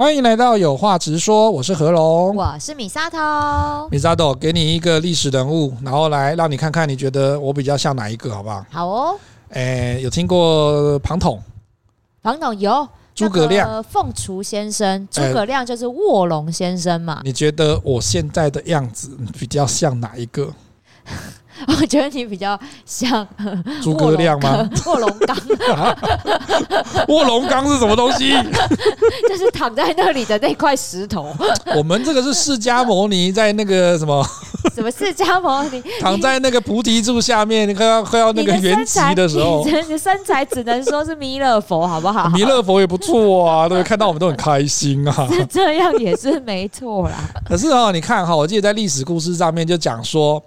欢迎来到有话直说，我是何龙，我是米沙头。米沙头，给你一个历史人物，然后来让你看看，你觉得我比较像哪一个，好不好？好哦。诶，有听过庞统？庞统有。诸葛亮，凤雏先生，诸葛亮就是卧龙先生嘛？你觉得我现在的样子比较像哪一个？我觉得你比较像 诸葛亮吗？卧龙岗，卧龙岗 是什么东西？就是躺在那里的那块石头。我们这个是释迦牟尼在那个什么？什么释迦牟尼躺在那个菩提树下面，你快要快要那个圆寂的时候，你的身材只能说是弥勒佛，好不好？弥勒佛也不错啊，对，看到我们都很开心啊。是这样也是没错啦。可是哦，你看哈，我记得在历史故事上面就讲说。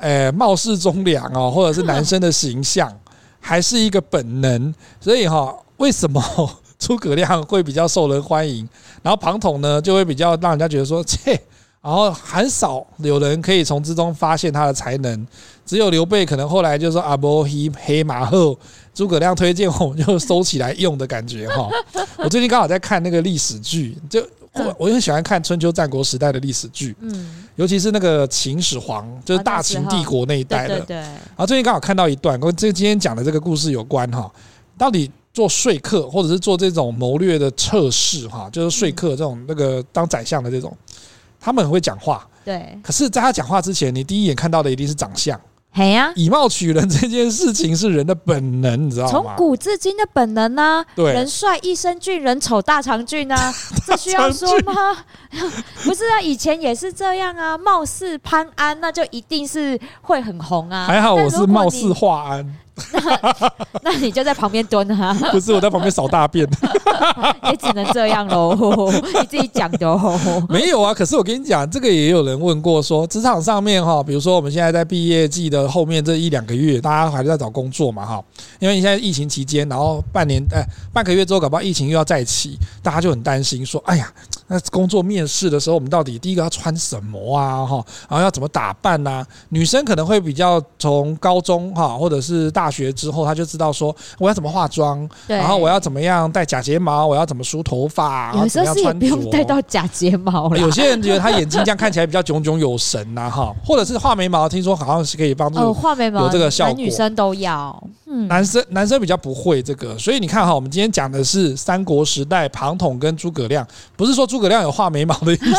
诶，貌似忠良哦，或者是男生的形象，还是一个本能，所以哈，为什么 诸葛亮会比较受人欢迎，然后庞统呢就会比较让人家觉得说切，然后很少有人可以从之中发现他的才能，只有刘备可能后来就说阿波黑黑马后，诸葛亮推荐我们就收起来用的感觉哈。我最近刚好在看那个历史剧，就。我我很喜欢看春秋战国时代的历史剧，嗯，尤其是那个秦始皇，就是大秦帝国那一代的。对，然后最近刚好看到一段，跟这今天讲的这个故事有关哈。到底做说客，或者是做这种谋略的测试哈，就是说客这种那个当宰相的这种，他们很会讲话。对。可是，在他讲话之前，你第一眼看到的一定是长相。嘿呀，以貌取人这件事情是人的本能，你知道吗？从古至今的本能呢、啊。对，人帅一身俊，人丑大肠俊啊，这需要说吗？不是啊，以前也是这样啊。貌似潘安，那就一定是会很红啊。还好我是貌似华安。那 那你就在旁边蹲哈，不是我在旁边扫大便，也只能这样喽。你自己讲的哦，没有啊。可是我跟你讲，这个也有人问过，说职场上面哈，比如说我们现在在毕业季的后面这一两个月，大家还在找工作嘛哈。因为你现在疫情期间，然后半年哎半个月之后，搞不好疫情又要再起，大家就很担心说，哎呀，那工作面试的时候，我们到底第一个要穿什么啊哈？然后要怎么打扮呐？女生可能会比较从高中哈，或者是大。学之后，她就知道说我要怎么化妆，然后我要怎么样戴假睫毛，我要怎么梳头发。有时候是也不用戴到假睫毛。有些人觉得他眼睛这样看起来比较炯炯有神呐，哈，或者是画眉毛，听说好像是可以帮助画眉毛有这个效果。男女生都要，嗯，男生男生比较不会这个，所以你看哈，我们今天讲的是三国时代庞统跟诸葛亮，不是说诸葛亮有画眉毛的意思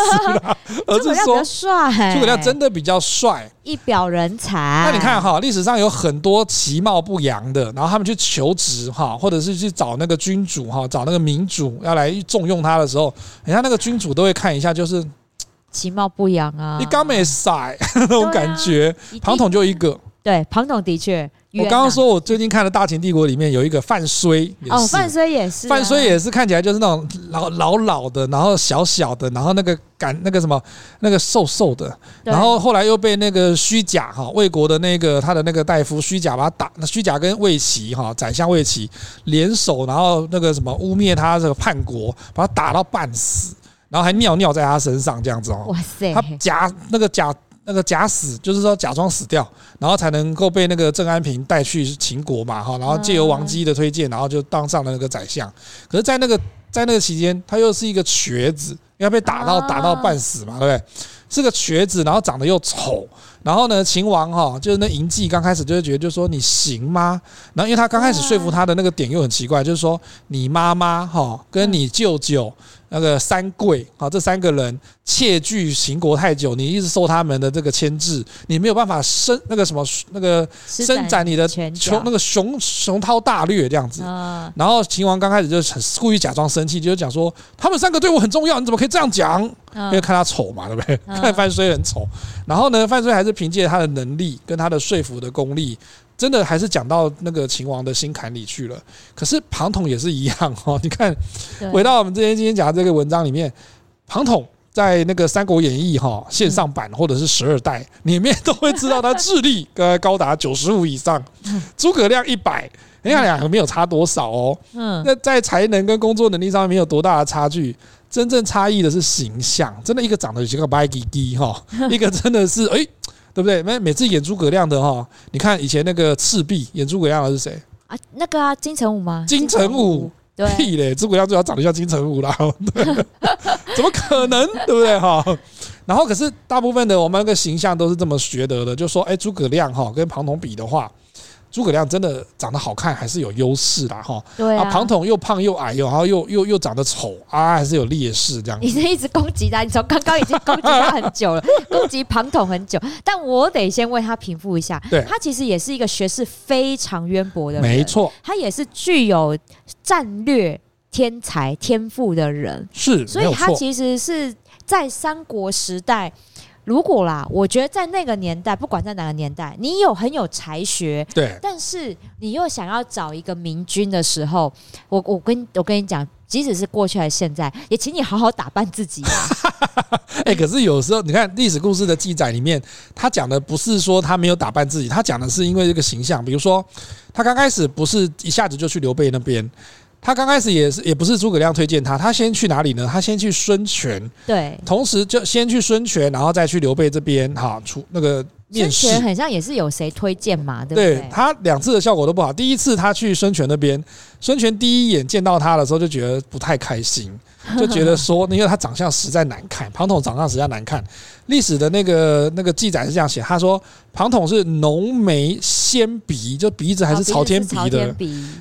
啦，而是说帅，诸葛亮真的比较帅，一表人才。那你看哈，历史上有很多其貌不扬的，然后他们去求职哈，或者是去找那个君主哈，找那个民主要来重用他的时候，人家那个君主都会看一下，就是其貌不扬啊，你刚没晒那种感觉。庞统就一个，对，庞统的确。我刚刚说，我最近看了《大秦帝国》里面有一个范睢，哦，范睢也是，范睢也是看起来就是那种老老老的，然后小小的，然后那个感那个什么那个瘦瘦的，然后后来又被那个虚假哈魏国的那个他的那个大夫虚假把他打，那虚假跟魏齐哈宰相魏齐联手，然后那个什么污蔑他这个叛国，把他打到半死，然后还尿尿在他身上这样子哦，哇塞，他假那个假。那个假死就是说假装死掉，然后才能够被那个郑安平带去秦国嘛哈，然后借由王姬的推荐，然后就当上了那个宰相。可是，在那个在那个期间，他又是一个瘸子，要被打到打到半死嘛，对不对？是个瘸子，然后长得又丑。然后呢，秦王哈就是那嬴稷刚开始就会觉得，就说你行吗？然后因为他刚开始说服他的那个点又很奇怪，就是说你妈妈哈跟你舅舅。那个三贵啊，这三个人窃据秦国太久，你一直受他们的这个牵制，你没有办法伸那个什么那个伸展你的雄那个雄雄韬大略这样子。然后秦王刚开始就很故意假装生气，就是讲说他们三个对我很重要，你怎么可以这样讲？因为看他丑嘛，对不对？看范睢很丑。然后呢，范睢还是凭借他的能力跟他的说服的功力。真的还是讲到那个秦王的心坎里去了。可是庞统也是一样哦。你看，回到我们之前今天讲的这个文章里面，庞统在那个《三国演义》哈线上版或者是十二代里面，都会知道他智力呃高达九十五以上，诸葛亮一百，你看两个没有差多少哦。嗯，那在才能跟工作能力上面没有多大的差距，真正差异的是形象。真的一个长得像个白唧唧哈，一个真的是哎。对不对？每每次演诸葛亮的哈，你看以前那个赤壁演诸葛亮的是谁啊？那个啊，金城武吗？金城武，屁嘞，诸葛亮最好长得像金城武啦。怎么可能？对不对哈？然后可是大部分的我们那个形象都是这么学得的，就说哎，诸葛亮哈跟庞统比的话。诸葛亮真的长得好看，还是有优势的哈。对啊，庞统又胖又矮又，然后又又又长得丑啊，还是有劣势这样。你是一直攻击他，你从刚刚已经攻击他很久了，攻击庞统很久。但我得先为他平复一下，对，他其实也是一个学识非常渊博的人，没错，他也是具有战略天才天赋的人，是，所以他其实是在三国时代。如果啦，我觉得在那个年代，不管在哪个年代，你有很有才学，对，但是你又想要找一个明君的时候，我我跟我跟你讲，即使是过去还是现在，也请你好好打扮自己啊。哎、欸，可是有时候你看历史故事的记载里面，他讲的不是说他没有打扮自己，他讲的是因为这个形象，比如说他刚开始不是一下子就去刘备那边。他刚开始也是，也不是诸葛亮推荐他，他先去哪里呢？他先去孙权，对，同时就先去孙权，然后再去刘备这边，哈，出那个面试。孙权很像也是有谁推荐嘛，对不对？对，他两次的效果都不好。第一次他去孙权那边，孙权第一眼见到他的时候就觉得不太开心。就觉得说，因为他长相实在难看，庞统长相实在难看。历史的那个那个记载是这样写，他说庞统是浓眉纤鼻，就鼻子还是朝天鼻的。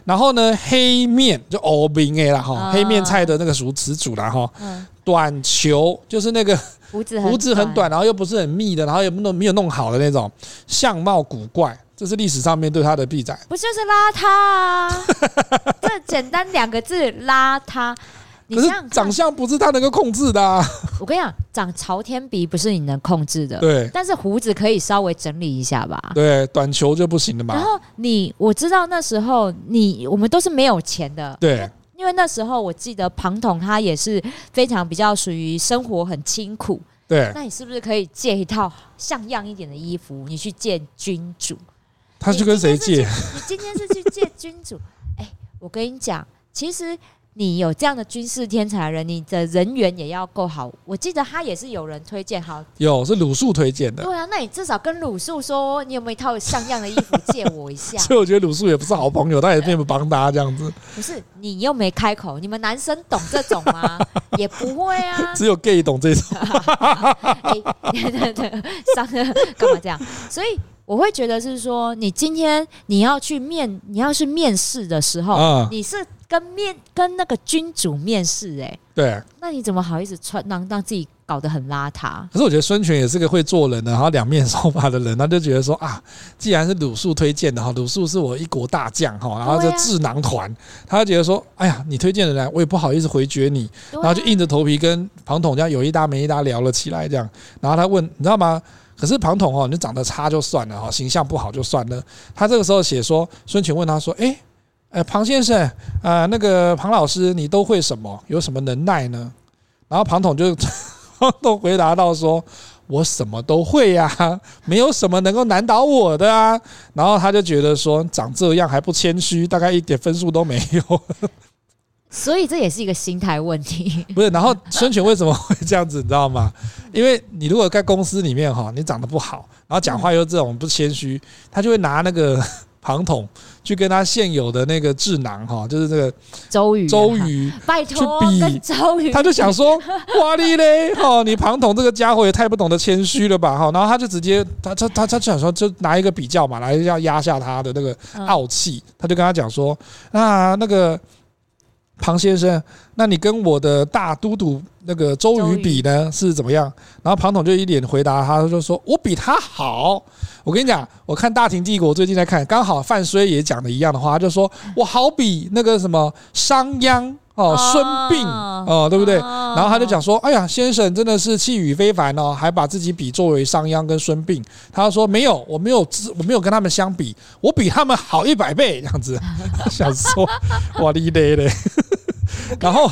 然后呢，黑面就欧兵哎啦哈，黑面菜的那个熟词组啦哈。短球就是那个胡子胡子很短，然后又不是很密的，然后也不弄没有弄好的那种，相貌古怪。这是历史上面对他的记载。不就是邋遢啊？这简单两个字，邋遢。可是长相不是他能够控制的啊！我跟你讲，长朝天鼻不是你能控制的。对，但是胡子可以稍微整理一下吧。对，短球就不行了嘛。然后你，我知道那时候你我们都是没有钱的。对，因为那时候我记得庞统他也是非常比较属于生活很清苦。对，那你是不是可以借一套像样一点的衣服？你去见君主。他去跟谁借？你今天是去见君主？哎，我跟你讲，其实。你有这样的军事天才的人，你的人缘也要够好。我记得他也是有人推荐，好有是鲁肃推荐的。对啊，那你至少跟鲁肃说，你有没有一套像样的衣服借我一下？所以我觉得鲁肃也不是好朋友，他也并不帮他这样子。不是你又没开口，你们男生懂这种吗？也不会啊，只有 gay 懂这种。哎，干嘛这样？所以。我会觉得是说，你今天你要去面，你要去面试的时候，嗯、你是跟面跟那个君主面试，哎，对，那你怎么好意思穿让让自己搞得很邋遢？可是我觉得孙权也是个会做人的，然后两面手法的人，他就觉得说啊，既然是鲁肃推荐的哈，鲁肃是我一国大将哈，然后就智囊团，他就觉得说，哎呀，你推荐的人，我也不好意思回绝你，然后就硬着头皮跟庞统这样有一搭没一搭聊了起来，这样，然后他问，你知道吗？可是庞统哦，你长得差就算了哈，形象不好就算了。他这个时候写说，孙权问他说：“哎，呃，庞先生啊，那个庞老师，你都会什么？有什么能耐呢？”然后庞统就 庞统回答到说：“我什么都会呀，没有什么能够难倒我的啊。”然后他就觉得说，长这样还不谦虚，大概一点分数都没有。所以这也是一个心态问题。不是，然后孙权为什么会这样子，你知道吗？因为你如果在公司里面哈，你长得不好，然后讲话又这种不谦虚，他就会拿那个 庞统去跟他现有的那个智囊哈，就是这个周瑜，周瑜 拜托比周瑜，他就想说，哇哩嘞哈，你庞统这个家伙也太不懂得谦虚了吧哈，然后他就直接他他他他就想说，就拿一个比较嘛，来要压下他的那个傲气，他就跟他讲说，啊那个。庞先生，那你跟我的大都督那个周瑜比呢，是怎么样？然后庞统就一脸回答他，他就说：“我比他好。”我跟你讲，我看《大秦帝国》最近在看，刚好范睢也讲的一样的话，他就说我好比那个什么商鞅哦，孙膑哦，对不对？然后他就讲说：“哎呀，先生真的是气宇非凡哦，还把自己比作为商鞅跟孙膑。”他说：“没有，我没有，我没有跟他们相比，我比他们好一百倍。”这样子，想说哇哩嘞嘞。然后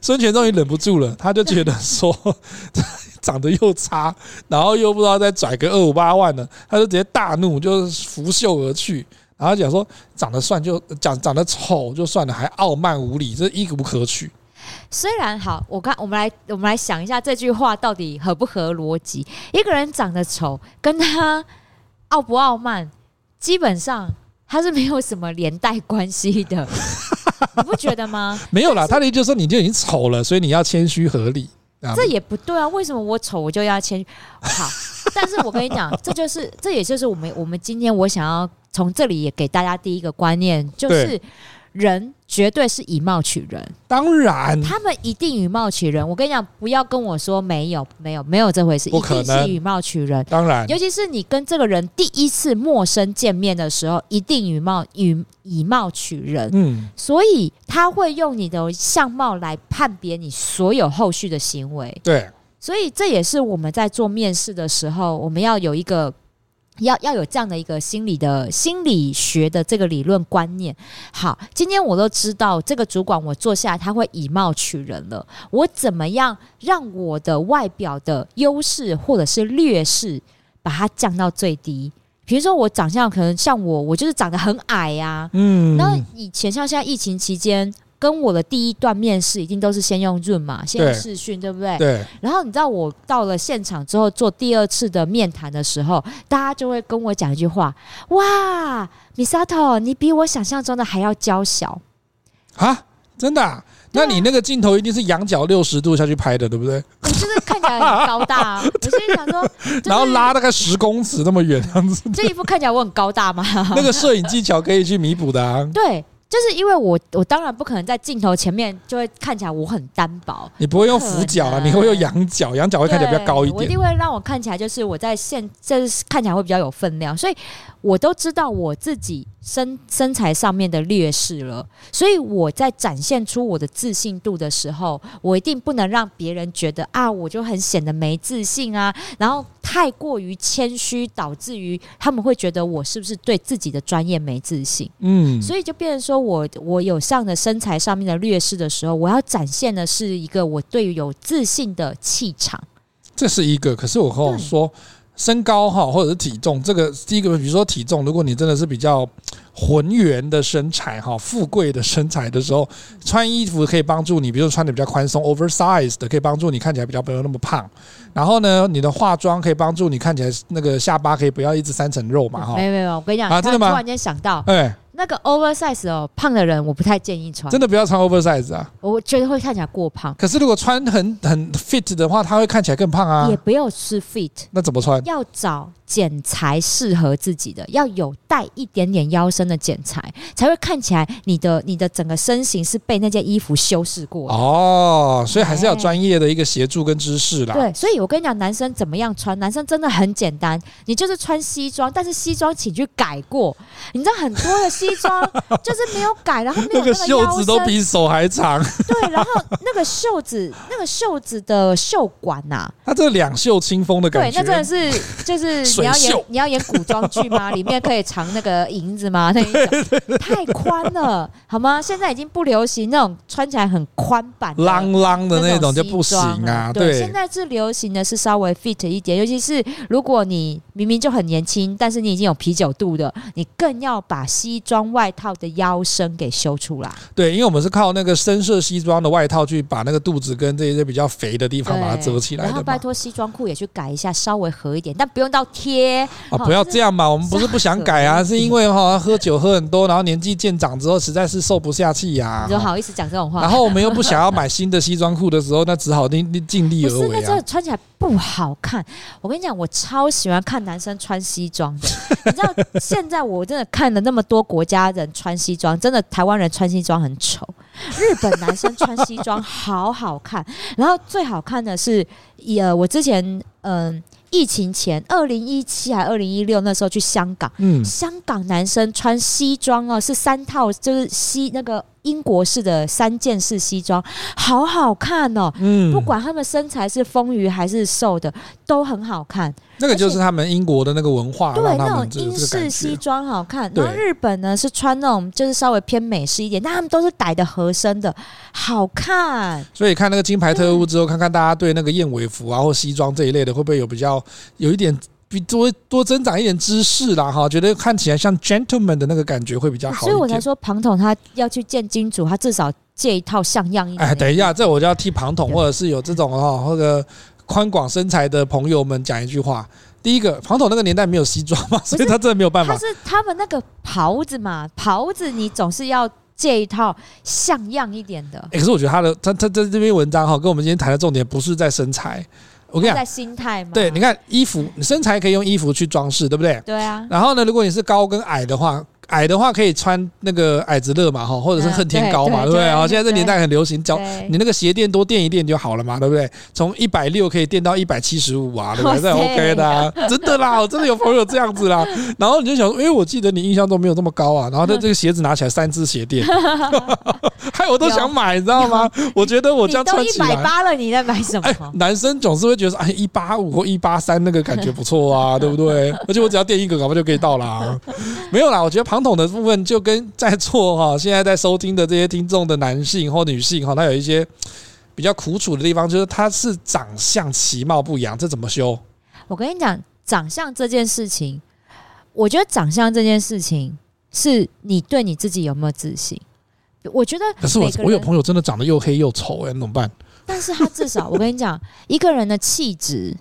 孙权终于忍不住了，他就觉得说 长得又差，然后又不知道再拽个二五八万的，他就直接大怒，就是拂袖而去。然后讲说长得帅就讲长得丑就算了，还傲慢无礼，这一个不可取。虽然好，我看我们来我们来想一下这句话到底合不合逻辑？一个人长得丑，跟他傲不傲慢，基本上他是没有什么连带关系的。你不觉得吗？没有啦，他的意思就是说你就已经丑了，所以你要谦虚合理。这也不对啊！为什么我丑我就要谦虚？好，但是我跟你讲，这就是这也就是我们我们今天我想要从这里也给大家第一个观念，就是。人绝对是以貌取人，当然，他们一定以貌取人。我跟你讲，不要跟我说没有，没有，没有这回事，一定是以貌取人。当然，尤其是你跟这个人第一次陌生见面的时候，一定以貌以以貌取人。嗯，所以他会用你的相貌来判别你所有后续的行为。对，所以这也是我们在做面试的时候，我们要有一个。要要有这样的一个心理的心理学的这个理论观念。好，今天我都知道这个主管，我坐下来他会以貌取人了。我怎么样让我的外表的优势或者是劣势把它降到最低？比如说我长相可能像我，我就是长得很矮呀、啊。嗯，那以前像现在疫情期间。跟我的第一段面试一定都是先用 Zoom 嘛，先用视讯，对不对？对。然后你知道我到了现场之后做第二次的面谈的时候，大家就会跟我讲一句话：“哇，Misato，你比我想象中的还要娇小。”啊，真的、那你那个镜头一定是仰角六十度下去拍的，对不对？我就是看起来很高大、啊，我心里想说，然后拉大概十公尺那么远，这样子。这一副看起来我很高大吗？那个摄影技巧可以去弥补的啊。对。就是因为我，我当然不可能在镜头前面就会看起来我很单薄。你不会用俯角啊，你会用仰角，仰角会看起来比较高一点。我一定会让我看起来就是我在现，就是看起来会比较有分量，所以我都知道我自己。身身材上面的劣势了，所以我在展现出我的自信度的时候，我一定不能让别人觉得啊，我就很显得没自信啊，然后太过于谦虚，导致于他们会觉得我是不是对自己的专业没自信？嗯，所以就变成说我我有上的身材上面的劣势的时候，我要展现的是一个我对于有自信的气场。这是一个，可是我和我说。身高哈，或者是体重，这个第一个，比如说体重，如果你真的是比较浑圆的身材哈，富贵的身材的时候，穿衣服可以帮助你，比如说穿的比较宽松，oversize 的可以帮助你看起来比较不用那么胖。然后呢，你的化妆可以帮助你看起来那个下巴可以不要一直三层肉嘛哈。没有没有，我跟你讲啊，真的吗？突然间想到，哎。那个 oversize 哦，胖的人我不太建议穿。真的不要穿 oversize 啊！我觉得会看起来过胖。可是如果穿很很 fit 的话，它会看起来更胖啊。也不要吃 fit，那怎么穿？要找剪裁适合自己的，要有带一点点腰身的剪裁，才会看起来你的你的整个身形是被那件衣服修饰过的。哦，所以还是要专业的一个协助跟知识啦。对，所以我跟你讲，男生怎么样穿？男生真的很简单，你就是穿西装，但是西装请去改过。你知道很多的西装。就是没有改，然后那个，袖子都比手还长。对，然后那个袖子，那个袖子的袖管呐、啊，它这个两袖清风的感觉。对，那真的是就是 你要演你要演古装剧吗？里面可以藏那个银子吗？那一种太宽了，好吗？现在已经不流行那种穿起来很宽版、浪浪的那种就不行啊。对，现在是流行的是稍微 fit 一点，尤其是如果你明明就很年轻，但是你已经有啤酒肚的，你更要把西装外套的腰身给修出来。对，因为我们是靠那个深色西装的外套去把那个肚子跟这些比较肥的地方把它遮起来。然后拜托西装裤也去改一下，稍微合一点，但不用到贴。啊，不要这样嘛！我们不是不想改啊，是因为哈喝酒喝很多，然后年纪渐长之后实在是瘦不下去呀。你就好意思讲这种话。然后我们又不想要买新的西装裤的时候，那只好尽尽力而为啊。不是，那这穿起来不好看。我跟你讲，我超喜欢看男生穿西装的。你知道，现在我真的看了那么多国家人穿西装，真的台湾人穿西装很丑，日本男生穿西装好好看。然后最好看的是，呃，我之前嗯、呃，疫情前二零一七还二零一六那时候去香港，嗯，香港男生穿西装哦，是三套，就是西那个。英国式的三件式西装，好好看哦。嗯，不管他们身材是丰腴还是瘦的，都很好看。那个就是他们英国的那个文化，对，那种英式西装好看。然后日本呢是穿那种就是稍微偏美式一点，但他们都是逮的合身的，好看。所以看那个金牌特务之后，看看大家对那个燕尾服啊或西装这一类的，会不会有比较有一点。比多多增长一点知识啦，哈，觉得看起来像 gentleman 的那个感觉会比较好。所以我才说庞统他要去见金主，他至少借一套像样一点。哎，等一下，这我就要替庞统或者是有这种哈或者宽广身材的朋友们讲一句话。第一个，庞统那个年代没有西装嘛，所以他真的没有办法。他是他们那个袍子嘛，袍子你总是要。借一套像样一点的。欸、可是我觉得他的他他在这篇文章哈，跟我们今天谈的重点不是在身材，我跟你讲，在心态嘛。对，你看衣服，你身材可以用衣服去装饰，对不对？对啊。然后呢，如果你是高跟矮的话。矮的话可以穿那个矮子乐嘛哈，或者是恨天高嘛，对不对啊？现在这年代很流行，脚你那个鞋垫多垫一垫就好了嘛，对不对？从一百六可以垫到一百七十五啊，对不对？这 OK 的啊，真的啦，我真的有朋友这样子啦。然后你就想说，哎，我记得你印象中没有这么高啊。然后他这个鞋子拿起来三只鞋垫，害我都想买，你知道吗？我觉得我这样穿起来一百八了，你在买什么？哎，男生总是会觉得哎，一八五或一八三那个感觉不错啊，对不对？而且我只要垫一个，搞不好就可以到啦。没有啦，我觉得庞统的部分就。跟在座哈，现在在收听的这些听众的男性或女性哈，他有一些比较苦楚的地方，就是他是长相其貌不扬，这怎么修？我跟你讲，长相这件事情，我觉得长相这件事情是你对你自己有没有自信？我觉得，可是我我有朋友真的长得又黑又丑，哎，怎么办？但是他至少，我跟你讲，一个人的气质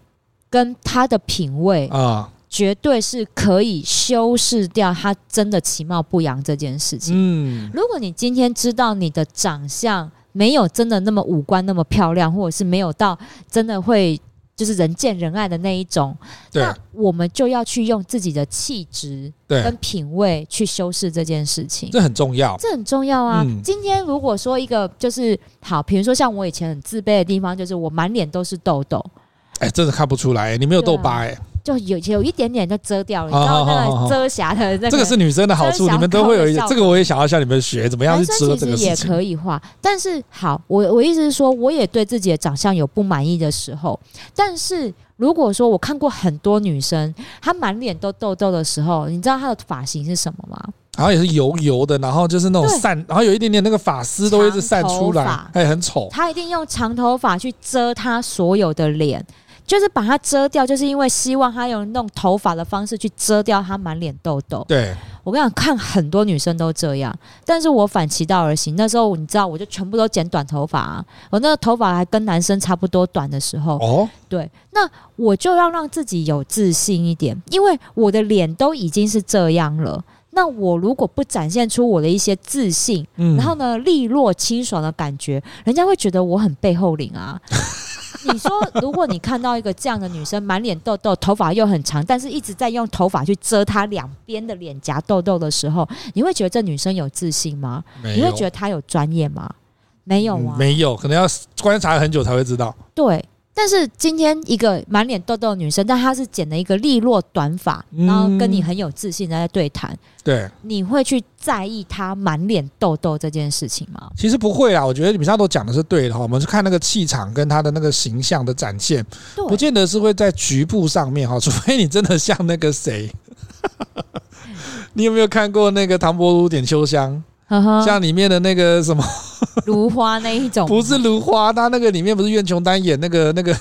跟他的品味 啊。绝对是可以修饰掉他真的其貌不扬这件事情。嗯，如果你今天知道你的长相没有真的那么五官那么漂亮，或者是没有到真的会就是人见人爱的那一种，那我们就要去用自己的气质跟品味去修饰这件事情。这很重要，这很重要啊！嗯，今天如果说一个就是好，比如说像我以前很自卑的地方，就是我满脸都是痘痘。哎，真的看不出来，你没有痘疤哎。就有有一点点就遮掉了，你知道那个遮瑕的这个。这个是女生的好处，你们都会有一点。这个我也想要向你们学，怎么样去遮这个事情。也可以画，但是好，我我意思是说，我也对自己的长相有不满意的时候。但是如果说我看过很多女生，她满脸都痘痘的时候，你知道她的发型是什么吗？然后也是油油的，然后就是那种散，然后有一点点那个发丝都一直散出来，哎，很丑。她一定用长头发去遮她所有的脸。就是把它遮掉，就是因为希望他用弄头发的方式去遮掉他满脸痘痘。对，我跟你讲，看很多女生都这样，但是我反其道而行。那时候你知道，我就全部都剪短头发啊，我那个头发还跟男生差不多短的时候。哦，对，那我就要让自己有自信一点，因为我的脸都已经是这样了。那我如果不展现出我的一些自信，嗯，然后呢，利落清爽的感觉，人家会觉得我很背后领啊。你说，如果你看到一个这样的女生，满脸痘痘，头发又很长，但是一直在用头发去遮她两边的脸颊痘痘的时候，你会觉得这女生有自信吗？你会觉得她有专业吗？没有啊，没有，可能要观察很久才会知道。对。但是今天一个满脸痘痘的女生，但她是剪了一个利落短发，然后跟你很有自信的在对谈。对，你会去在意她满脸痘痘这件事情吗？其实不会啊，我觉得米沙都讲的是对的哈。我们是看那个气场跟她的那个形象的展现，不见得是会在局部上面哈，除非你真的像那个谁。你有没有看过那个唐伯虎点秋香？像里面的那个什么 如花那一种，不是如花，他那个里面不是苑琼丹演那个 那个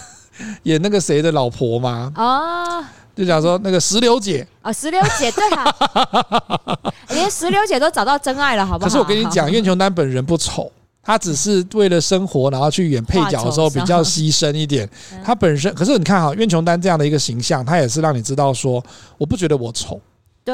演那个谁的老婆吗？哦，就讲说那个石榴姐啊，石榴姐对啊，连石榴姐都找到真爱了，好不好？可是我跟你讲，苑琼丹本人不丑，她只是为了生活，然后去演配角的时候比较牺牲一点。她本身，可是你看哈，苑琼丹这样的一个形象，她也是让你知道说，我不觉得我丑。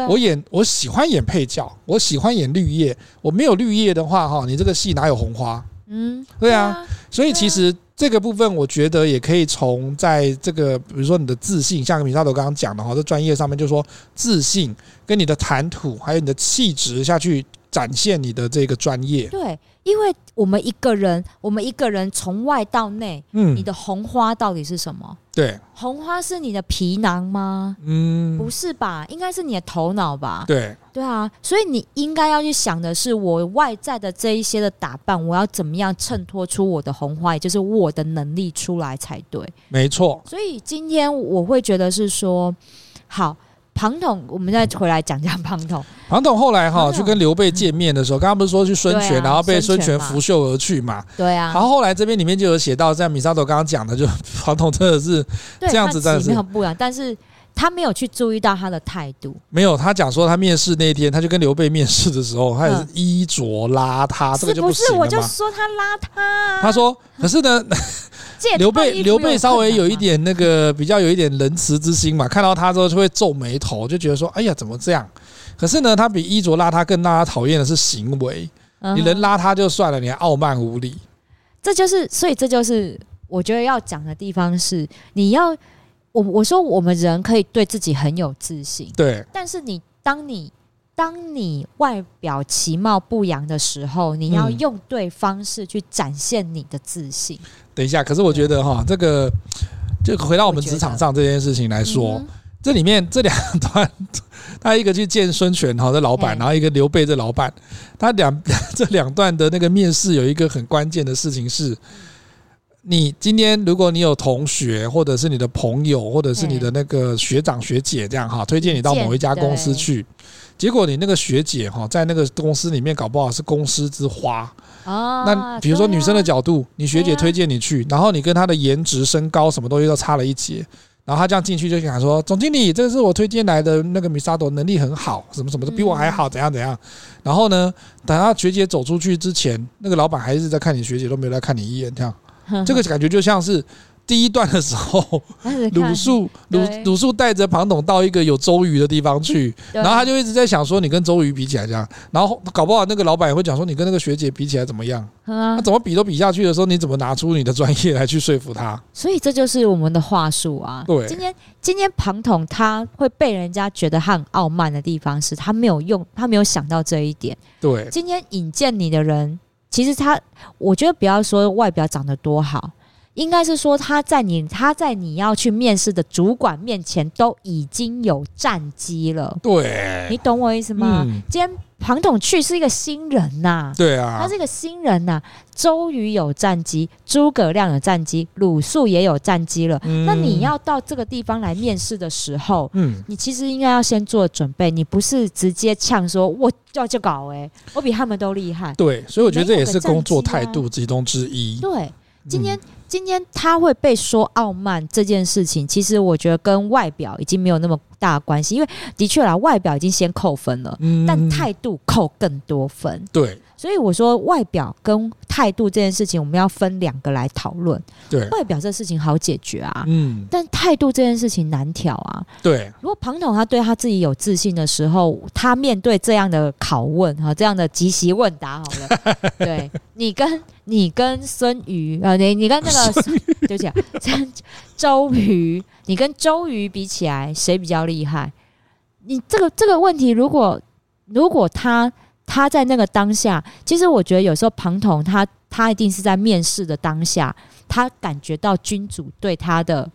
我演我喜欢演配角，我喜欢演绿叶。我没有绿叶的话，哈，你这个戏哪有红花？嗯，对啊。所以其实这个部分，我觉得也可以从在这个，比如说你的自信，像米沙头刚刚讲的哈，这专业上面就是说自信跟你的谈吐，还有你的气质下去展现你的这个专业。对。因为我们一个人，我们一个人从外到内，嗯，你的红花到底是什么？对，红花是你的皮囊吗？嗯，不是吧？应该是你的头脑吧？对，对啊，所以你应该要去想的是，我外在的这一些的打扮，我要怎么样衬托出我的红花，也就是我的能力出来才对。没错。所以今天我会觉得是说，好。庞统，我们再回来讲讲庞统。庞统后来哈去跟刘备见面的时候，刚刚不是说去孙权，然后被孙权拂袖而去嘛？对啊。然后后来这边里面就有写到，像米沙头刚刚讲的，就 庞统真的是这样子，但是不一样，但是他没有去注意到他的态度。没有，他讲说他面试那一天，他就跟刘备面试的时候，他也是衣着邋遢，这个就不行了嘛。我就说他邋遢。他说，可是呢。刘备，刘备稍微有一点那个比较有一点仁慈之心嘛，看到他之后就会皱眉头，就觉得说：“哎呀，怎么这样？”可是呢，他比衣着邋遢更让他讨厌的是行为。你人邋遢就算了，你还傲慢无礼，这就是，所以这就是我觉得要讲的地方是，你要我我说我们人可以对自己很有自信，对，但是你当你当你外表其貌不扬的时候，你要用对方式去展现你的自信。嗯、等一下，可是我觉得哈，这个就回到我们职场上这件事情来说，这里面这两段。他一个去见孙权哈，这老板，然后一个刘备这老板，他两 这两段的那个面试有一个很关键的事情是，你今天如果你有同学或者是你的朋友或者是你的那个学长学姐这样哈，推荐你到某一家公司去，结果你那个学姐哈在那个公司里面搞不好是公司之花。啊，那比如说女生的角度，你学姐推荐你去，然后你跟她的颜值、身高什么东西都差了一截。然后他这样进去就想说：“总经理，这是我推荐来的那个米沙朵，能力很好，什么什么的比我还好，怎样怎样。”然后呢，等他学姐走出去之前，那个老板还是在看你学姐，都没有来看你一眼，这样，这个感觉就像是。第一段的时候，鲁肃鲁鲁肃带着庞统到一个有周瑜的地方去，然后他就一直在想说，你跟周瑜比起来这样，然后搞不好那个老板也会讲说，你跟那个学姐比起来怎么样？那怎么比都比下去的时候，你怎么拿出你的专业来去说服他？所以这就是我们的话术啊。对，今天今天庞统他会被人家觉得他很傲慢的地方是他没有用，他没有想到这一点。对，今天引荐你的人，其实他，我觉得不要说外表长得多好。应该是说他在你他在你要去面试的主管面前都已经有战机了，对，你懂我意思吗？嗯、今天庞统去是一个新人呐、啊，对啊，他是一个新人呐、啊。周瑜有战机，诸葛亮有战机，鲁肃也有战机了。嗯、那你要到这个地方来面试的时候，嗯，你其实应该要先做准备，你不是直接呛说我要就搞哎、欸，我比他们都厉害。对，所以我觉得这也是工作态度其中之一。对，今天。今天他会被说傲慢这件事情，其实我觉得跟外表已经没有那么大关系，因为的确啦，外表已经先扣分了，但态度扣更多分。对，所以我说外表跟态度这件事情，我们要分两个来讨论。对，外表这事情好解决啊，嗯，但态度这件事情难调啊。对，如果庞统他对他自己有自信的时候，他面对这样的拷问哈，这样的即席问答，好了，对你跟。你跟孙瑜啊，你你跟那个 对不起啊，周瑜，你跟周瑜比起来，谁比较厉害？你这个这个问题，如果如果他他在那个当下，其实我觉得有时候庞统他他一定是在面试的当下，他感觉到君主对他的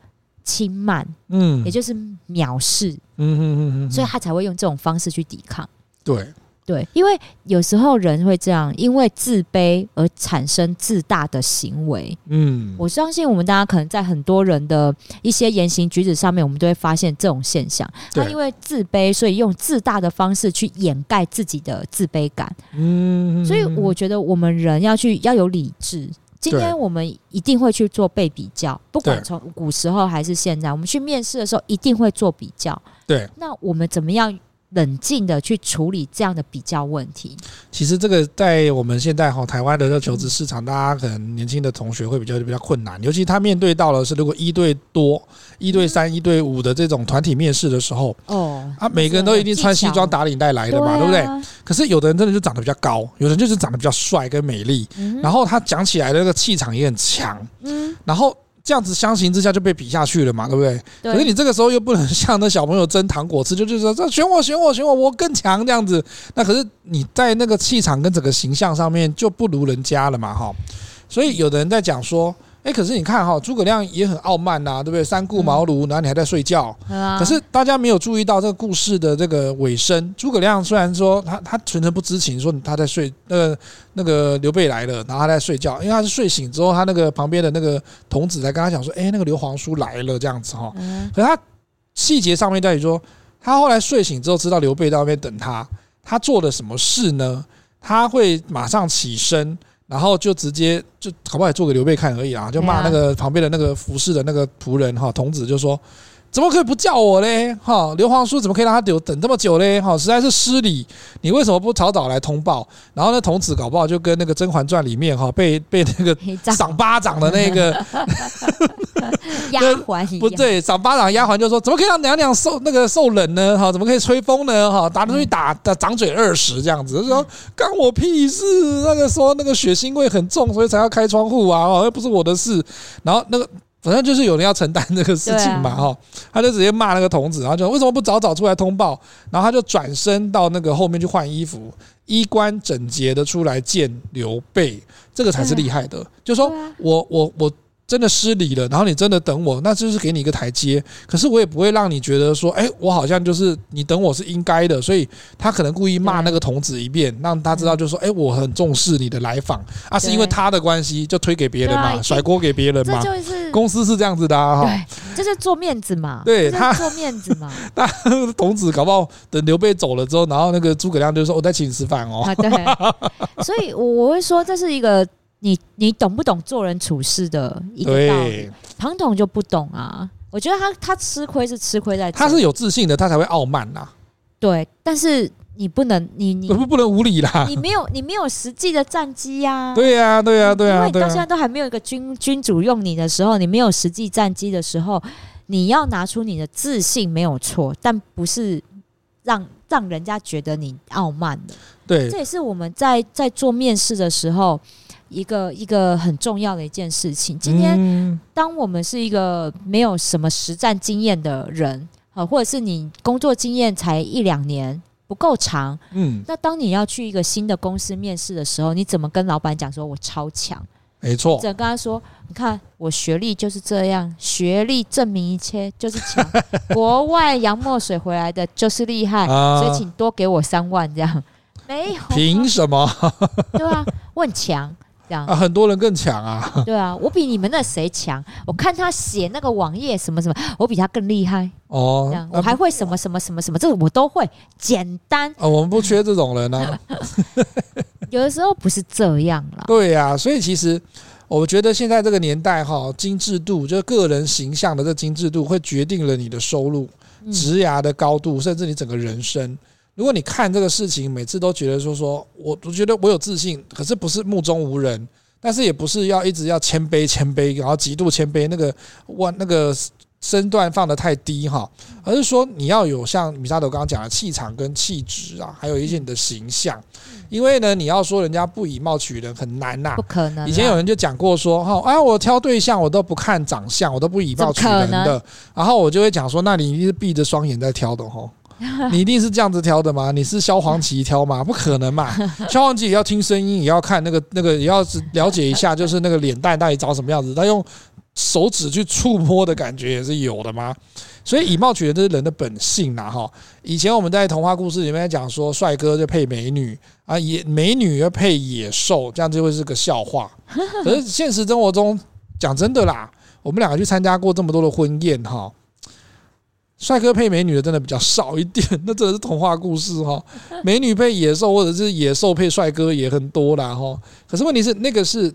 轻慢，嗯，也就是藐视，嗯嗯嗯嗯，所以他才会用这种方式去抵抗，对。对，因为有时候人会这样，因为自卑而产生自大的行为。嗯，我相信我们大家可能在很多人的一些言行举止上面，我们都会发现这种现象。他因为自卑，所以用自大的方式去掩盖自己的自卑感。嗯，所以我觉得我们人要去要有理智。今天我们一定会去做被比较，不管从古时候还是现在，我们去面试的时候一定会做比较。对，那我们怎么样？冷静的去处理这样的比较问题。其实这个在我们现在哈台湾的这求职市场，大家可能年轻的同学会比较比较困难，尤其他面对到了是如果一对多、一对三、一对五的这种团体面试的时候，哦，啊，每个人都一定穿西装打领带来的嘛，对不对？可是有的人真的就长得比较高，有的人就是长得比较帅跟美丽，然后他讲起来的那个气场也很强，嗯，然后。这样子相形之下就被比下去了嘛，对不对？对。可是你这个时候又不能像那小朋友争糖果吃，就就是说这选我选我选我，我更强这样子。那可是你在那个气场跟整个形象上面就不如人家了嘛，哈。所以有的人在讲说。哎，可是你看哈，诸葛亮也很傲慢呐、啊，对不对？三顾茅庐，然后你还在睡觉。嗯、可是大家没有注意到这个故事的这个尾声。诸葛亮虽然说他他全程不知情，说他在睡，那个那个刘备来了，然后他在睡觉，因为他是睡醒之后，他那个旁边的那个童子才跟他讲说，哎，那个刘皇叔来了这样子哈。可是他细节上面在于说，他后来睡醒之后知道刘备在外面等他，他做了什么事呢？他会马上起身。然后就直接就好不好也做给刘备看而已啊，就骂那个旁边的那个服侍的那个仆人哈童子，就说怎么可以不叫我嘞？哈，刘皇叔怎么可以让他等等这么久嘞？哈，实在是失礼。你为什么不早早来通报？然后那童子搞不好就跟那个《甄嬛传》里面哈被被那个赏巴掌的那个 丫鬟不对，赏巴掌丫鬟就说：怎么可以让娘娘受那个受冷呢？哈，怎么可以吹风呢？哈，打出去打打掌嘴二十这样子，就说干我屁事？那个说那个血腥味很重，所以才要开窗户啊，又不是我的事。然后那个。反正就是有人要承担这个事情嘛，哈，他就直接骂那个童子，然后就为什么不早早出来通报？然后他就转身到那个后面去换衣服，衣冠整洁的出来见刘备，这个才是厉害的。就说我我我。真的失礼了，然后你真的等我，那就是给你一个台阶。可是我也不会让你觉得说，哎，我好像就是你等我是应该的。所以他可能故意骂那个童子一遍，让他知道，就是说，哎，我很重视你的来访啊，是因为他的关系就推给别人嘛，甩锅给别人嘛。这就是公司是这样子的哈，对，就是做面子嘛。对他做面子嘛。那童子搞不好等刘备走了之后，然后那个诸葛亮就说，我再请你吃饭哦。对，所以我会说这是一个。你你懂不懂做人处事的一个道理？庞统就不懂啊！我觉得他他吃亏是吃亏在，他是有自信的，他才会傲慢呐。对，但是你不能，你你不不能无理啦！你没有你没有实际的战绩呀！对呀对呀对呀！因为你到现在都还没有一个君君主用你的时候，你没有实际战绩的时候，你要拿出你的自信没有错，但不是让让人家觉得你傲慢的。对，这也是我们在在做面试的时候。一个一个很重要的一件事情。今天，当我们是一个没有什么实战经验的人，啊，或者是你工作经验才一两年不够长，嗯，那当你要去一个新的公司面试的时候，你怎么跟老板讲说我超强？没错，只能跟他说，你看我学历就是这样，学历证明一切就是强，国外洋墨水回来的就是厉害，所以请多给我三万这样。没有，凭什么？对啊，我很强。啊，很多人更强啊！对啊，我比你们那谁强？我看他写那个网页什么什么，我比他更厉害哦。这样，我还会什么什么什么什么，这个我都会。简单 啊，我们不缺这种人啊。有的时候不是这样啦。对呀，所以其实我觉得现在这个年代哈，精致度就是个人形象的这精致度，会决定了你的收入、职涯的高度，甚至你整个人生。如果你看这个事情，每次都觉得说说，我我觉得我有自信，可是不是目中无人，但是也不是要一直要谦卑谦卑，然后极度谦卑，那个我那个身段放得太低哈，而是说你要有像米沙头刚刚讲的气场跟气质啊，还有一些你的形象，因为呢，你要说人家不以貌取人很难呐，不可能。以前有人就讲过说哈，啊，我挑对象我都不看长相，我都不以貌取人的，然后我就会讲说，那你一定是闭着双眼在挑的哈。你一定是这样子挑的吗？你是萧煌奇挑吗？不可能嘛！萧煌奇也要听声音，也要看那个那个，也要了解一下，就是那个脸蛋到底长什么样子。他用手指去触摸的感觉也是有的吗？所以以貌取人这是人的本性呐！哈，以前我们在童话故事里面讲说，帅哥就配美女啊，野美女要配野兽，这样就会是个笑话。可是现实生活中，讲真的啦，我们两个去参加过这么多的婚宴哈。帅哥配美女的真的比较少一点，那真的是童话故事哈。美女配野兽，或者是野兽配帅哥也很多啦哈。可是问题是，那个是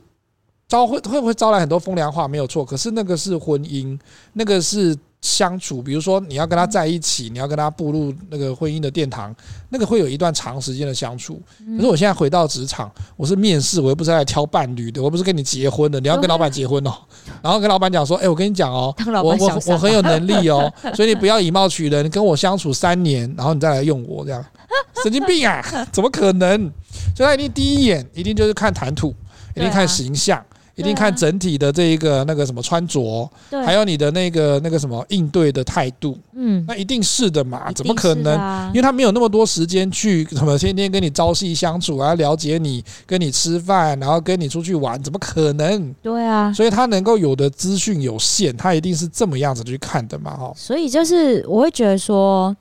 招会会不会招来很多风凉话？没有错。可是那个是婚姻，那个是。相处，比如说你要跟他在一起，你要跟他步入那个婚姻的殿堂，那个会有一段长时间的相处。可是我现在回到职场，我是面试，我又不是来挑伴侣的，我不是跟你结婚的，你要跟老板结婚哦。然后跟老板讲说，哎，我跟你讲哦，我我我很有能力哦，所以你不要以貌取人，跟我相处三年，然后你再来用我这样，神经病啊，怎么可能？所以他一定第一眼一定就是看谈吐，一定看形象。一定看整体的这一个那个什么穿着，还有你的那个那个什么应对的态度，嗯，那一定是的嘛，怎么可能？因为他没有那么多时间去什么天天跟你朝夕相处啊，了解你，跟你吃饭，然后跟你出去玩，怎么可能？对啊，所以他能够有的资讯有限，他一定是这么样子去看的嘛，哈。所以就是我会觉得说，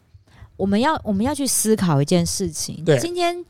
我们要我们要去思考一件事情，对，今天。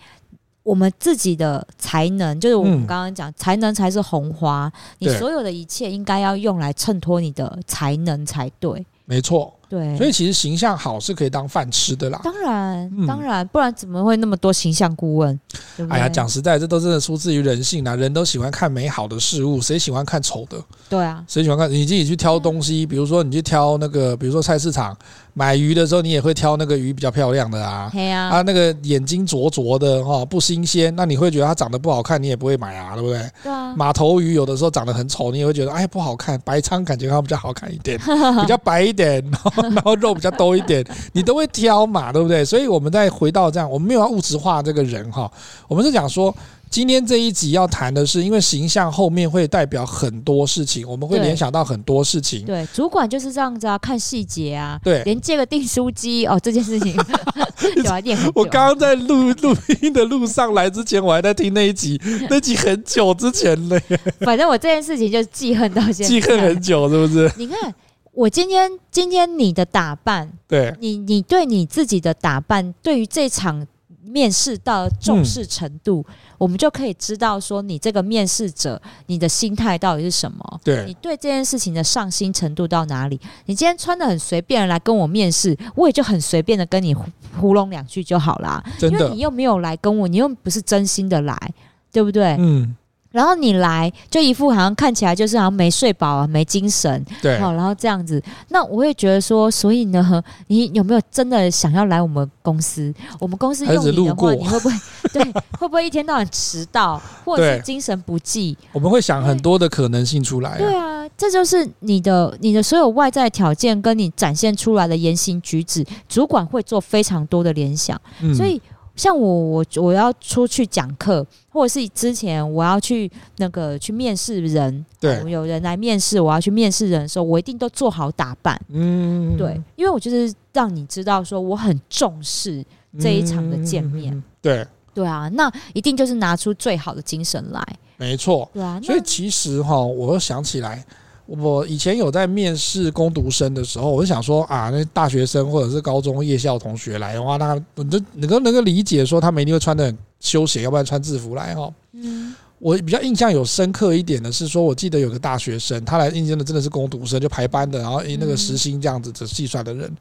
我们自己的才能，就是我们刚刚讲，才能才是红花。你所有的一切应该要用来衬托你的才能才对。没错，对，所以其实形象好是可以当饭吃的啦。当然，嗯、当然，不然怎么会那么多形象顾问？对对哎呀，讲实在，这都真的出自于人性啦！人都喜欢看美好的事物，谁喜欢看丑的？对啊，谁喜欢看？你自己去挑东西，比如说你去挑那个，比如说菜市场买鱼的时候，你也会挑那个鱼比较漂亮的啊。对啊，啊，那个眼睛灼灼的哈，不新鲜，那你会觉得它长得不好看，你也不会买啊，对不对？对啊。马头鱼有的时候长得很丑，你也会觉得哎不好看。白鲳感觉它比较好看一点，比较白一点，然 后然后肉比较多一点，你都会挑嘛，对不对？所以我们再回到这样，我们没有要物质化这个人哈，我们是讲说。今天这一集要谈的是，因为形象后面会代表很多事情，我们会联想到很多事情。对，主管就是这样子啊，看细节啊。对，连借个订书机哦，这件事情 有啊，念。我刚刚在录录音的路上来之前，我还在听那一集，那集很久之前了。反正我这件事情就记恨到现在，记恨很久，是不是？你看，我今天今天你的打扮，对你你对你自己的打扮，对于这场。面试到重视程度，嗯、我们就可以知道说你这个面试者，你的心态到底是什么？对，你对这件事情的上心程度到哪里？你今天穿的很随便来跟我面试，我也就很随便的跟你糊弄两句就好啦。因为你又没有来跟我，你又不是真心的来，对不对？嗯。然后你来就一副好像看起来就是好像没睡饱啊，没精神，对，好，然后这样子，那我会觉得说，所以呢，你有没有真的想要来我们公司？我们公司用你的话，你会不会 对？会不会一天到晚迟到，或者是精神不济？我们会想很多的可能性出来啊。对啊，这就是你的你的所有外在条件跟你展现出来的言行举止，主管会做非常多的联想，嗯，所以。像我我我要出去讲课，或者是之前我要去那个去面试人，对，有人来面试，我要去面试人的时候，我一定都做好打扮，嗯，对，因为我就是让你知道说我很重视这一场的见面，嗯、对，对啊，那一定就是拿出最好的精神来，没错，对啊，所以其实哈，我又想起来。我以前有在面试工读生的时候，我就想说啊，那大学生或者是高中夜校同学来的话，那你就能够能够理解说他们一定会穿的很休闲，要不然穿制服来哈。嗯，我比较印象有深刻一点的是说，我记得有个大学生，他来应征的真的是工读生，就排班的，然后以那个时薪这样子的计算的人，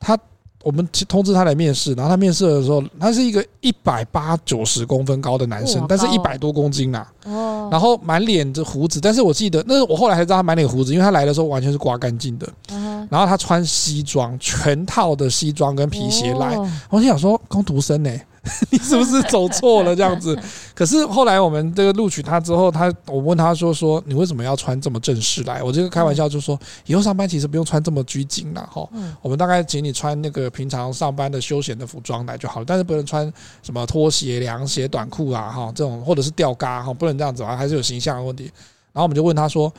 他。我们通知他来面试，然后他面试的时候，他是一个一百八九十公分高的男生，但是一百多公斤啊。哦。然后满脸的胡子，但是我记得，那我后来才知道他满脸胡子，因为他来的时候完全是刮干净的。然后他穿西装，全套的西装跟皮鞋来，我就想说，工读生呢？你是不是走错了这样子？可是后来我们这个录取他之后，他我问他说说你为什么要穿这么正式来？我这个开玩笑就说以后上班其实不用穿这么拘谨了哈。我们大概请你穿那个平常上班的休闲的服装来就好了，但是不能穿什么拖鞋、凉鞋、短裤啊哈这种，或者是吊嘎哈，不能这样子啊，还是有形象的问题。然后我们就问他说，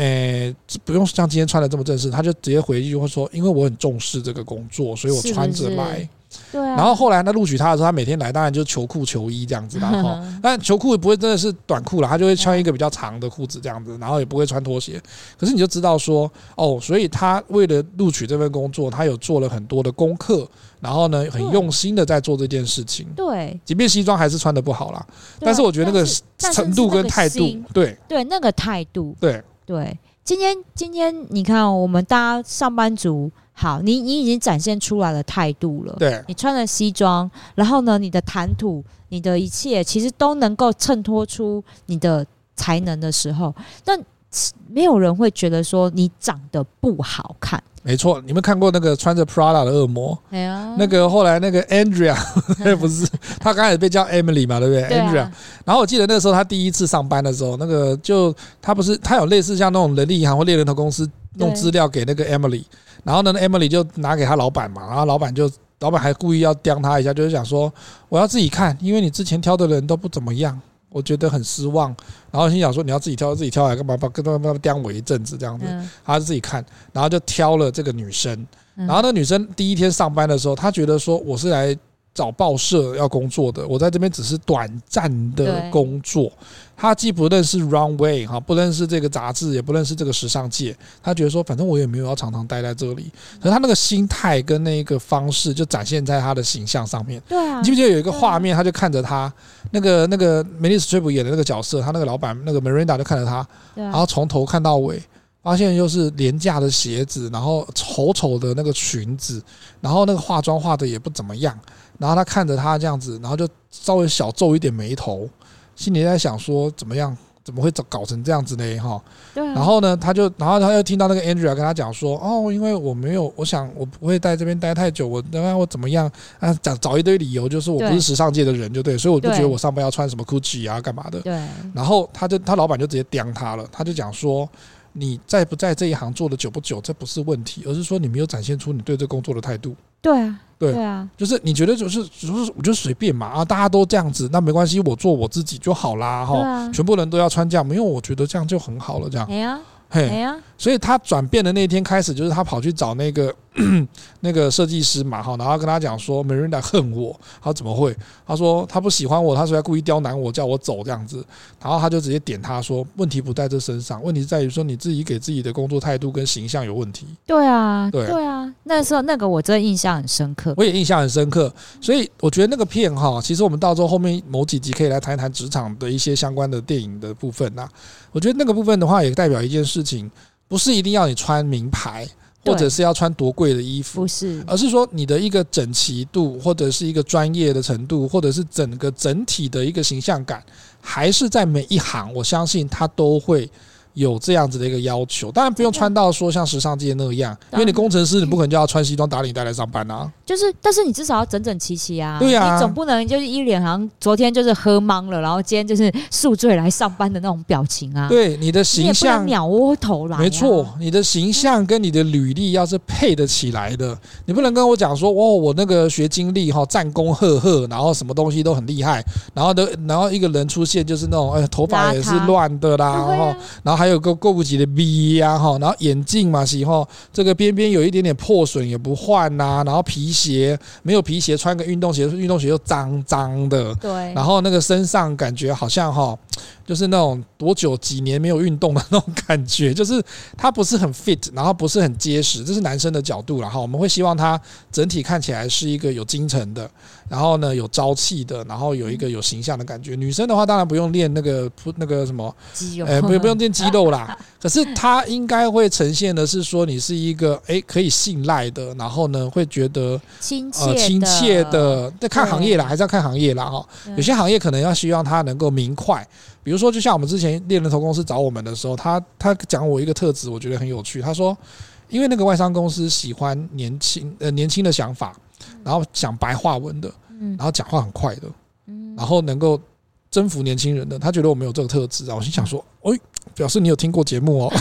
诶，不用像今天穿的这么正式，他就直接回一句话说，因为我很重视这个工作，所以我穿着来。对啊，然后后来他录取他的时候，他每天来当然就球裤球衣这样子然 后。但球裤也不会真的是短裤了，他就会穿一个比较长的裤子这样子，然后也不会穿拖鞋。可是你就知道说哦，所以他为了录取这份工作，他有做了很多的功课，然后呢很用心的在做这件事情。对，即便西装还是穿的不好啦，但是我觉得那个程度跟态度，对对，那个态度，对对。今天今天你看我们大家上班族。好，你你已经展现出来了态度了。对，你穿了西装，然后呢，你的谈吐，你的一切，其实都能够衬托出你的才能的时候，但没有人会觉得说你长得不好看。没错，你们看过那个穿着 Prada 的恶魔？哎呀，那个后来那个 Andrea，不是他刚开始被叫 Emily 嘛，对不对，对、啊、？Andrea，然后我记得那个时候他第一次上班的时候，那个就他不是他有类似像那种人力银行或猎人头公司弄资料给那个 Emily。然后呢，Emily 就拿给他老板嘛，然后老板就老板还故意要刁他一下，就是想说我要自己看，因为你之前挑的人都不怎么样，我觉得很失望。然后心想说你要自己挑，自己挑来干嘛？把跟他们刁我一阵子这样子，他就自己看，然后就挑了这个女生。然后那女生第一天上班的时候，她觉得说我是来。找报社要工作的，我在这边只是短暂的工作。他既不认识 Runway 哈，不认识这个杂志，也不认识这个时尚界。他觉得说，反正我也没有要常常待在这里。可是他那个心态跟那个方式，就展现在他的形象上面。对啊，你记不记得有一个画面，他就看着他那个那个梅丽史翠普演的那个角色，他那个老板那个 Miranda 就看着他，然后从头看到尾。发现又是廉价的鞋子，然后丑丑的那个裙子，然后那个化妆化的也不怎么样，然后他看着他这样子，然后就稍微小皱一点眉头，心里在想说怎么样。怎么会搞搞成这样子呢？哈，对。然后呢，他就，然后他又听到那个 Andrea 跟他讲说，哦，因为我没有，我想我不会在这边待太久，我等下我怎么样啊？讲找一堆理由，就是我不是时尚界的人，就对，所以我就觉得我上班要穿什么 Gucci 啊，干嘛的？对。然后他就，他老板就直接刁他了，他就讲说，你在不在这一行做的久不久，这不是问题，而是说你没有展现出你对这工作的态度。对啊。对，啊，就是你觉得就是就是我就随便嘛啊，大家都这样子，那没关系，我做我自己就好啦哈，啊、全部人都要穿这样，因为我觉得这样就很好了，这样。哎呀，嘿，哎呀，所以他转变的那天开始，就是他跑去找那个。那个设计师嘛，哈，然后跟他讲说，Miranda 恨我，他怎么会？他说他不喜欢我，他说要故意刁难我，叫我走这样子。然后他就直接点他说，问题不在这身上，问题在于说你自己给自己的工作态度跟形象有问题。对啊，对对啊，那时候那个我真的印象很深刻，我也印象很深刻。所以我觉得那个片哈，其实我们到时候后面某几集可以来谈一谈职场的一些相关的电影的部分呐。我觉得那个部分的话，也代表一件事情，不是一定要你穿名牌。或者是要穿多贵的衣服，不是，而是说你的一个整齐度，或者是一个专业的程度，或者是整个整体的一个形象感，还是在每一行，我相信它都会。有这样子的一个要求，当然不用穿到说像时尚界那样，因为你工程师你不可能就要穿西装打领带来上班啊。就是，但是你至少要整整齐齐啊。对呀，你总不能就是一脸好像昨天就是喝茫了，然后今天就是宿醉来上班的那种表情啊。对，你的形象鸟窝头来。没错，你的形象跟你的履历要是配得起来的，你不能跟我讲说哦，我那个学经历哈，战功赫赫，然后什么东西都很厉害，然后的，然后一个人出现就是那种哎，头发也是乱的啦，然后，然后还有个过不及。的 V 呀哈，然后眼镜嘛，喜欢这个边边有一点点破损也不换呐，然后皮鞋没有皮鞋，穿个运动鞋，运动鞋又脏脏的，对，然后那个身上感觉好像哈。就是那种多久几年没有运动的那种感觉，就是他不是很 fit，然后不是很结实，这是男生的角度了哈。我们会希望他整体看起来是一个有精神的，然后呢有朝气的，然后有一个有形象的感觉。女生的话当然不用练那个那个什么肌肉，哎，不不用练肌肉啦。可是他应该会呈现的是说你是一个哎可以信赖的，然后呢会觉得亲切亲切的。那看行业啦，还是要看行业啦哈。有些行业可能要希望他能够明快。比如说，就像我们之前猎人头公司找我们的时候，他他讲我一个特质，我觉得很有趣。他说，因为那个外商公司喜欢年轻呃年轻的想法，然后讲白话文的，然后讲话很快的，然后能够征服年轻人的。他觉得我们有这个特质啊，我心想说，哎，表示你有听过节目哦。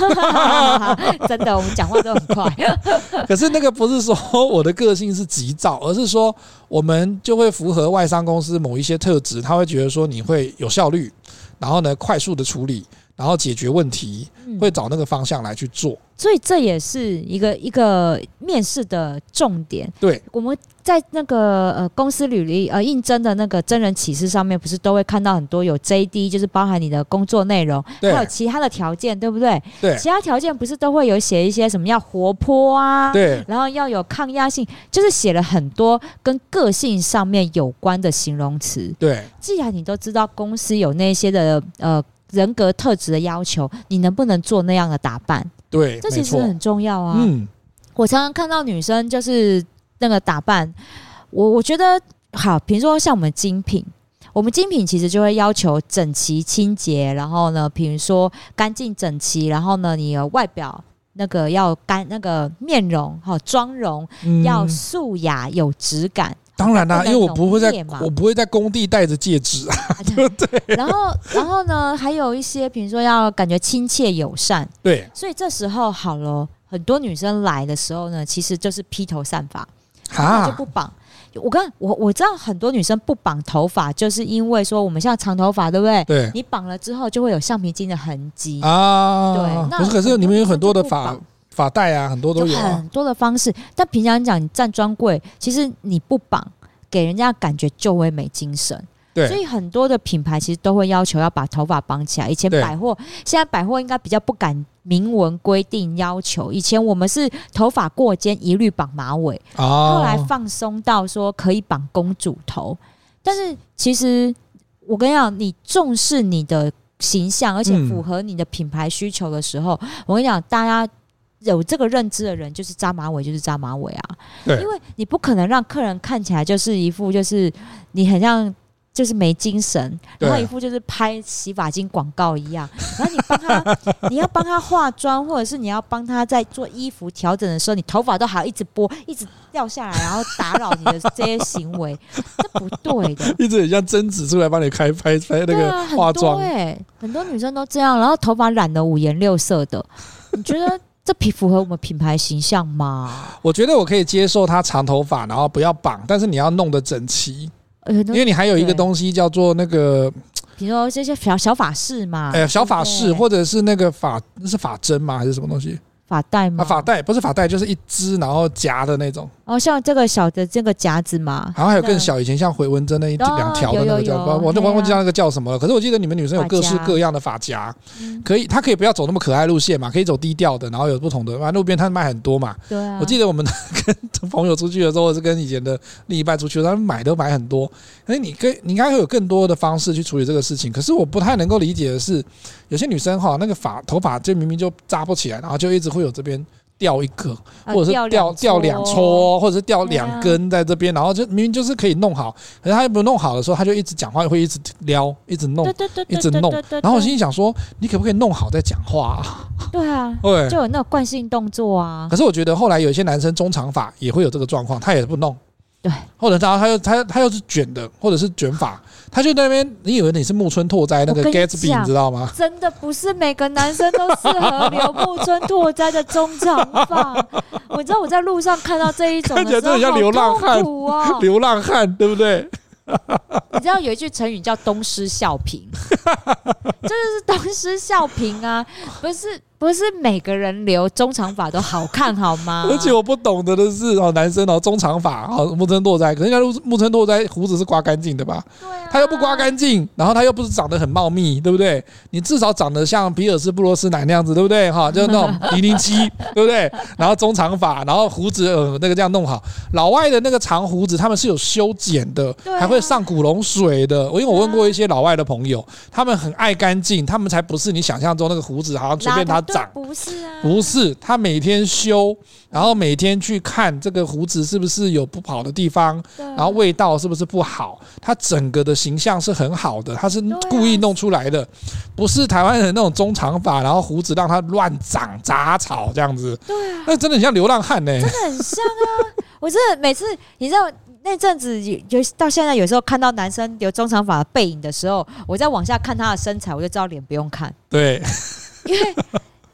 真的，我们讲话都很快。可是那个不是说我的个性是急躁，而是说我们就会符合外商公司某一些特质，他会觉得说你会有效率。然后呢，快速的处理，然后解决问题，会找那个方向来去做。所以这也是一个一个面试的重点。对，我们在那个呃公司履历呃应征的那个真人启事上面，不是都会看到很多有 JD，就是包含你的工作内容，对还有其他的条件，对不对？对，其他条件不是都会有写一些什么要活泼啊，对，然后要有抗压性，就是写了很多跟个性上面有关的形容词。对，既然你都知道公司有那些的呃人格特质的要求，你能不能做那样的打扮？对，这其实很重要啊。嗯，我常常看到女生就是那个打扮，我我觉得好，比如说像我们精品，我们精品其实就会要求整齐清洁，然后呢，比如说干净整齐，然后呢，你的外表那个要干，那个面容哈妆容要素雅有质感。当然啦、啊，因为我不会在，我不会在工地戴着戒指啊，对不对？然后，然后呢，还有一些，比如说要感觉亲切友善，对。所以这时候好了，很多女生来的时候呢，其实就是披头散发，哈就不绑。我刚我我知道很多女生不绑头发，就是因为说我们像长头发，对不对？对。你绑了之后，就会有橡皮筋的痕迹啊。对。那可是，可是你们有很多的发。发带啊，很多都有、啊、很多的方式。但平常讲，你站专柜，其实你不绑，给人家感觉就会没精神。对，所以很多的品牌其实都会要求要把头发绑起来。以前百货，现在百货应该比较不敢明文规定要求。以前我们是头发过肩一律绑马尾，哦、后来放松到说可以绑公主头。但是其实我跟你讲，你重视你的形象，而且符合你的品牌需求的时候，嗯、我跟你讲，大家有这个认知的人，就是扎马尾就是扎马尾啊。对，因为你不可能让客人看起来就是一副就是你很像。就是没精神，然后一副就是拍洗发精广告一样。然后你帮他，你要帮他化妆，或者是你要帮他在做衣服调整的时候，你头发都还要一直拨，一直掉下来，然后打扰你的这些行为，这不对的。一直很像贞子出来帮你开拍拍那个化妆，对、啊，很多女生都这样，然后头发染的五颜六色的。你觉得这匹符合我们品牌形象吗？我觉得我可以接受他长头发，然后不要绑，但是你要弄得整齐。因为你还有一个东西叫做那个，比如说这些小小法式嘛，哎，小法式或者是那个法，那是法针吗？还是什么东西？发带吗？发带不是发带，就是一支然后夹的那种。哦，像这个小的这个夹子嘛，好像还有更小，以前像回纹针那一两条的那个叫，我都忘记那个叫什么了。可是我记得你们女生有各式各样的发夹，可以，它可以不要走那么可爱路线嘛，可以走低调的，然后有不同的。反正路边摊卖很多嘛。对啊。我记得我们 跟朋友出去的时候，或是跟以前的另一半出去，他们买都买很多。哎，你跟你应该会有更多的方式去处理这个事情。可是我不太能够理解的是，有些女生哈，那个发头发就明明就扎不起来，然后就一直会有这边。掉一个，或者是掉掉两撮，或者是掉两根在这边，然后就明明就是可以弄好，可是他又不弄好的时候，他就一直讲话，会一直撩，一直弄，一直弄。然后我心里想说，你可不可以弄好再讲话啊？对啊，对，就有那个惯性动作啊。可是我觉得后来有一些男生中长发也会有这个状况，他也不弄。对，或者他他又他他又是卷的，或者是卷发，他就在那边，你以为你是木村拓哉那个 Gatsby，你，你知道吗？真的不是每个男生都适合 留木村拓哉的中长发。我知道我在路上看到这一种的时候，看起来真的像流浪汉啊，流浪汉，对不对？你知道有一句成语叫东施效颦，这就是东施效颦啊，不是。不是每个人留中长发都好看，好吗？而且我不懂得的是，哦，男生哦，中长发，哦，木村拓哉，可是人家木村拓哉胡子是刮干净的吧？对啊。他又不刮干净，然后他又不是长得很茂密，对不对？你至少长得像比尔斯布罗斯南那样子，对不对？哈，就是那种 零零七，对不对？然后中长发，然后胡子呃那个这样弄好。老外的那个长胡子，他们是有修剪的，还会上古龙水的。我因为我问过一些老外的朋友，他们很爱干净，他们才不是你想象中那个胡子好像随便他。长。不是啊，不是他每天修，然后每天去看这个胡子是不是有不好的地方，然后味道是不是不好，他整个的形象是很好的，他是故意弄出来的，不是台湾人那种中长发，然后胡子让他乱长杂草这样子，对啊，那真的很像流浪汉呢，真的很像啊！我真的每次你知道那阵子有到现在，有时候看到男生留中长发的背影的时候，我再往下看他的身材，我就知道脸不用看，对，因为。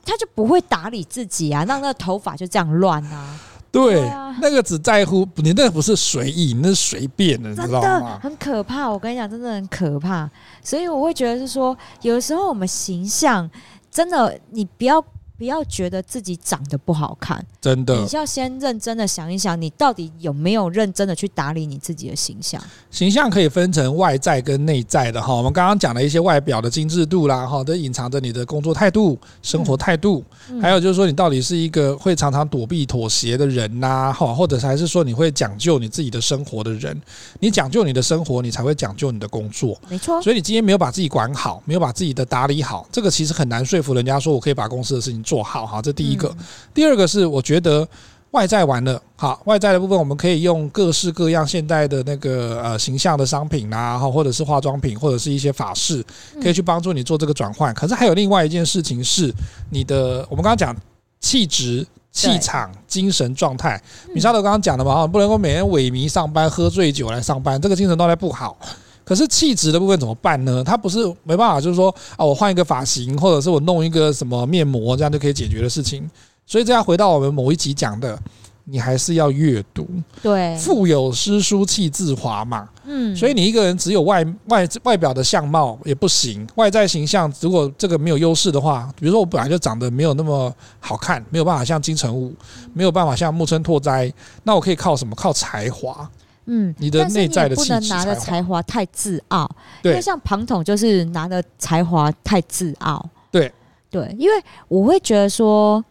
他就不会打理自己啊，让那个头发就这样乱啊。对，对啊，那个只在乎你，那个不是随意，那是随便的，你知道吗？很可怕，我跟你讲，真的很可怕。所以我会觉得是说，有时候我们形象真的，你不要。不要觉得自己长得不好看，真的，你要先认真的想一想，你到底有没有认真的去打理你自己的形象？形象可以分成外在跟内在的哈。我们刚刚讲了一些外表的精致度啦，哈，都隐藏着你的工作态度、生活态度，还有就是说你到底是一个会常常躲避妥协的人呐，哈，或者还是说你会讲究你自己的生活的人？你讲究你的生活，你才会讲究你的工作。没错。所以你今天没有把自己管好，没有把自己的打理好，这个其实很难说服人家说我可以把公司的事情做好哈，这第一个。第二个是我觉得外在完了，好，外在的部分我们可以用各式各样现代的那个呃形象的商品啊，或者是化妆品，或者是一些法式，可以去帮助你做这个转换。可是还有另外一件事情是你的，我们刚刚讲气质、气场、精神状态。米沙德刚刚讲的嘛，不能够每天萎靡上班，喝醉酒来上班，这个精神状态不好。可是气质的部分怎么办呢？它不是没办法，就是说啊，我换一个发型，或者是我弄一个什么面膜，这样就可以解决的事情。所以这样回到我们某一集讲的，你还是要阅读。对，腹有诗书气自华嘛。嗯，所以你一个人只有外外外表的相貌也不行，外在形象如果这个没有优势的话，比如说我本来就长得没有那么好看，没有办法像金城武，没有办法像木村拓哉，那我可以靠什么？靠才华。嗯，你的内在的气质，不能拿的才华太自傲，因为像庞统就是拿的才华太自傲。对对，因为我会觉得说，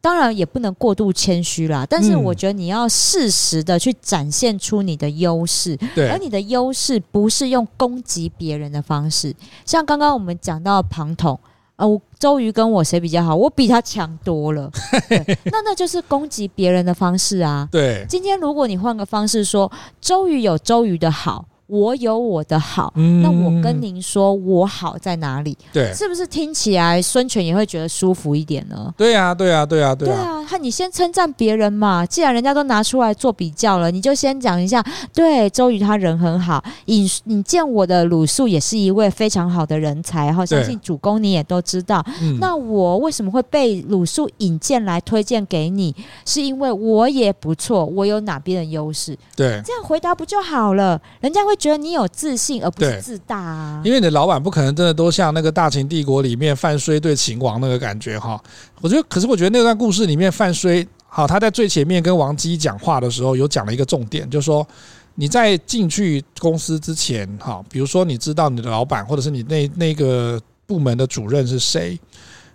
当然也不能过度谦虚啦。但是我觉得你要适时的去展现出你的优势，对，而你的优势不是用攻击别人的方式。像刚刚我们讲到庞统，呃，周瑜跟我谁比较好？我比他强多了。那那就是攻击别人的方式啊。对，今天如果你换个方式说，周瑜有周瑜的好。我有我的好，嗯、那我跟您说，我好在哪里？对，是不是听起来孙权也会觉得舒服一点呢？对呀、啊，对呀、啊，对呀、啊，对呀、啊。对啊，你先称赞别人嘛。既然人家都拿出来做比较了，你就先讲一下。对，周瑜他人很好，引你见我的鲁肃也是一位非常好的人才，哈，相信主公你也都知道。那我为什么会被鲁肃引荐来推荐给你？是因为我也不错，我有哪边的优势？对，这样回答不就好了？人家会。觉得你有自信，而不是自大啊！因为你的老板不可能真的都像那个大秦帝国里面范睢对秦王那个感觉哈。我觉得，可是我觉得那段故事里面范睢好，他在最前面跟王姬讲话的时候，有讲了一个重点，就是说你在进去公司之前哈，比如说你知道你的老板或者是你那那个部门的主任是谁。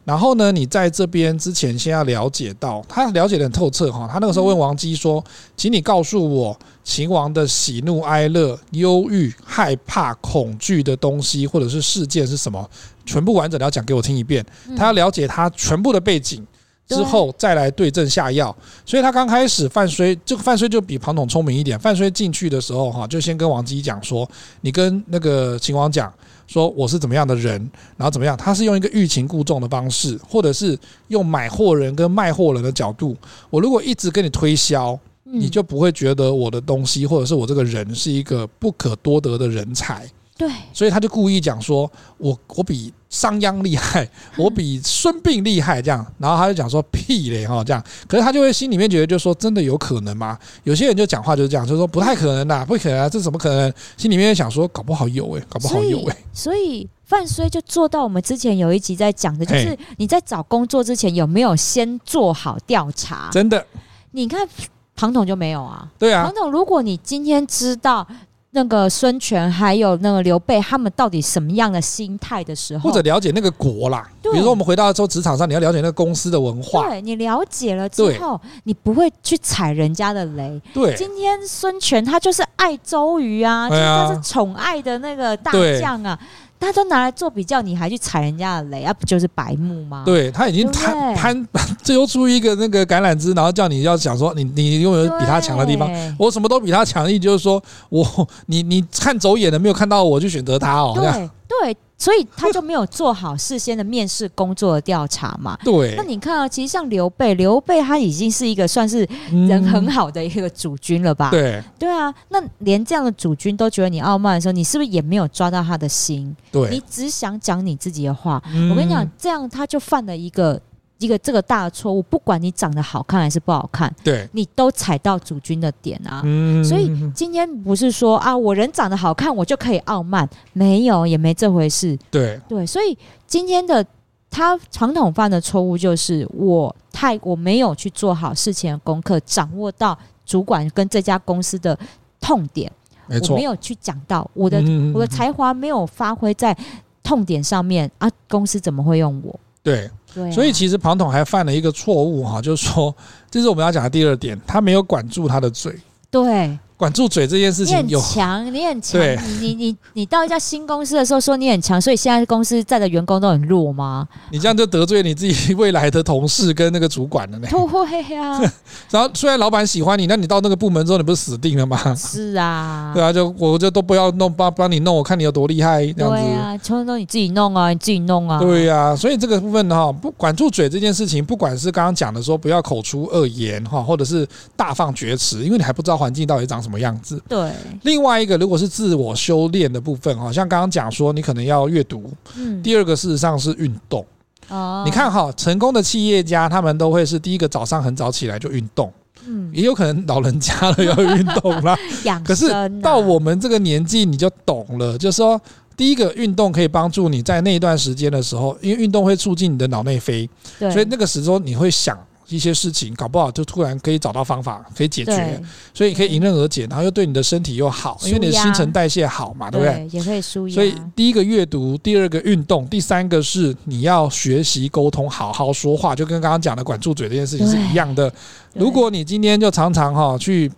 然后呢，你在这边之前先要了解到，他了解得很透彻哈。他那个时候问王姬说：“请你告诉我，秦王的喜怒哀乐、忧郁、害怕、恐惧的东西，或者是事件是什么？全部完整的要讲给我听一遍。他要了解他全部的背景之后，再来对症下药。所以他刚开始范睢，这个范睢就比庞统聪明一点。范睢进去的时候哈，就先跟王姬讲说：你跟那个秦王讲。”说我是怎么样的人，然后怎么样？他是用一个欲擒故纵的方式，或者是用买货人跟卖货人的角度。我如果一直跟你推销，你就不会觉得我的东西或者是我这个人是一个不可多得的人才。对，所以他就故意讲说，我我比商鞅厉害，我比孙膑厉害，这样，然后他就讲说屁嘞哈，这样，可是他就会心里面觉得，就说真的有可能吗？有些人就讲话就是这样，就说不太可能的，不可能啊，这怎么可能？心里面想说，搞不好有诶，搞不好有诶。所以范睢就做到我们之前有一集在讲的，就是你在找工作之前有没有先做好调查？真的，你看庞统就没有啊。对啊，庞统，如果你今天知道。那个孙权还有那个刘备，他们到底什么样的心态的时候，或者了解那个国啦？比如说，我们回到之后职场上，你要了解那个公司的文化。对，你了解了之后，你不会去踩人家的雷。对，今天孙权他就是爱周瑜啊，就是他是宠爱的那个大将啊。大家都拿来做比较，你还去踩人家的雷啊？不就是白目吗？对，他已经攀攀，最后 出一个那个橄榄枝，然后叫你要想说你你拥有比他强的地方，我什么都比他强，意就是说我你你看走眼了，没有看到我就选择他哦。对对。所以他就没有做好事先的面试工作的调查嘛？对。那你看啊，其实像刘备，刘备他已经是一个算是人很好的一个主君了吧？对。对啊，那连这样的主君都觉得你傲慢的时候，你是不是也没有抓到他的心？对。你只想讲你自己的话。我跟你讲，这样他就犯了一个。一个这个大的错误，不管你长得好看还是不好看，对，你都踩到主君的点啊。嗯，所以今天不是说啊，我人长得好看，我就可以傲慢，没有，也没这回事。对对，所以今天的他传统犯的错误就是我太我没有去做好事前的功课，掌握到主管跟这家公司的痛点，我没有去讲到我的我的才华没有发挥在痛点上面啊，公司怎么会用我？对。所以其实庞统还犯了一个错误哈，就是说，这是我们要讲的第二点，他没有管住他的嘴。对。管住嘴这件事情有，强，你很强。你你你你到一家新公司的时候说你很强，所以现在公司在的员工都很弱吗？你这样就得罪你自己未来的同事跟那个主管了呢。不会啊。然后虽然老板喜欢你，那你到那个部门之后，你不是死定了吗？是啊。对啊，就我就都不要弄，帮帮你弄，我看你有多厉害这样子。对啊，全都你自己弄啊，你自己弄啊。对呀、啊，所以这个部分哈，不管住嘴这件事情，不管是刚刚讲的说不要口出恶言哈，或者是大放厥词，因为你还不知道环境到底长什么样子。对。另外一个，如果是自我修炼的部分，好像刚刚讲说，你可能要阅读。嗯。第二个，事实上是运动。哦。你看哈，成功的企业家，他们都会是第一个早上很早起来就运动。嗯。也有可能老人家了要运动啦。可是到我们这个年纪，你就懂了，就是说，第一个运动可以帮助你在那一段时间的时候，因为运动会促进你的脑内啡。对。所以那个时候你会想。一些事情，搞不好就突然可以找到方法可以解决，所以可以迎刃而解，然后又对你的身体又好，因为你的新陈代谢好嘛，对不对？也可以舒压。所以第一个阅读，第二个运动，第三个是你要学习沟通，好好说话，就跟刚刚讲的管住嘴这件事情是一样的。如果你今天就常常哈去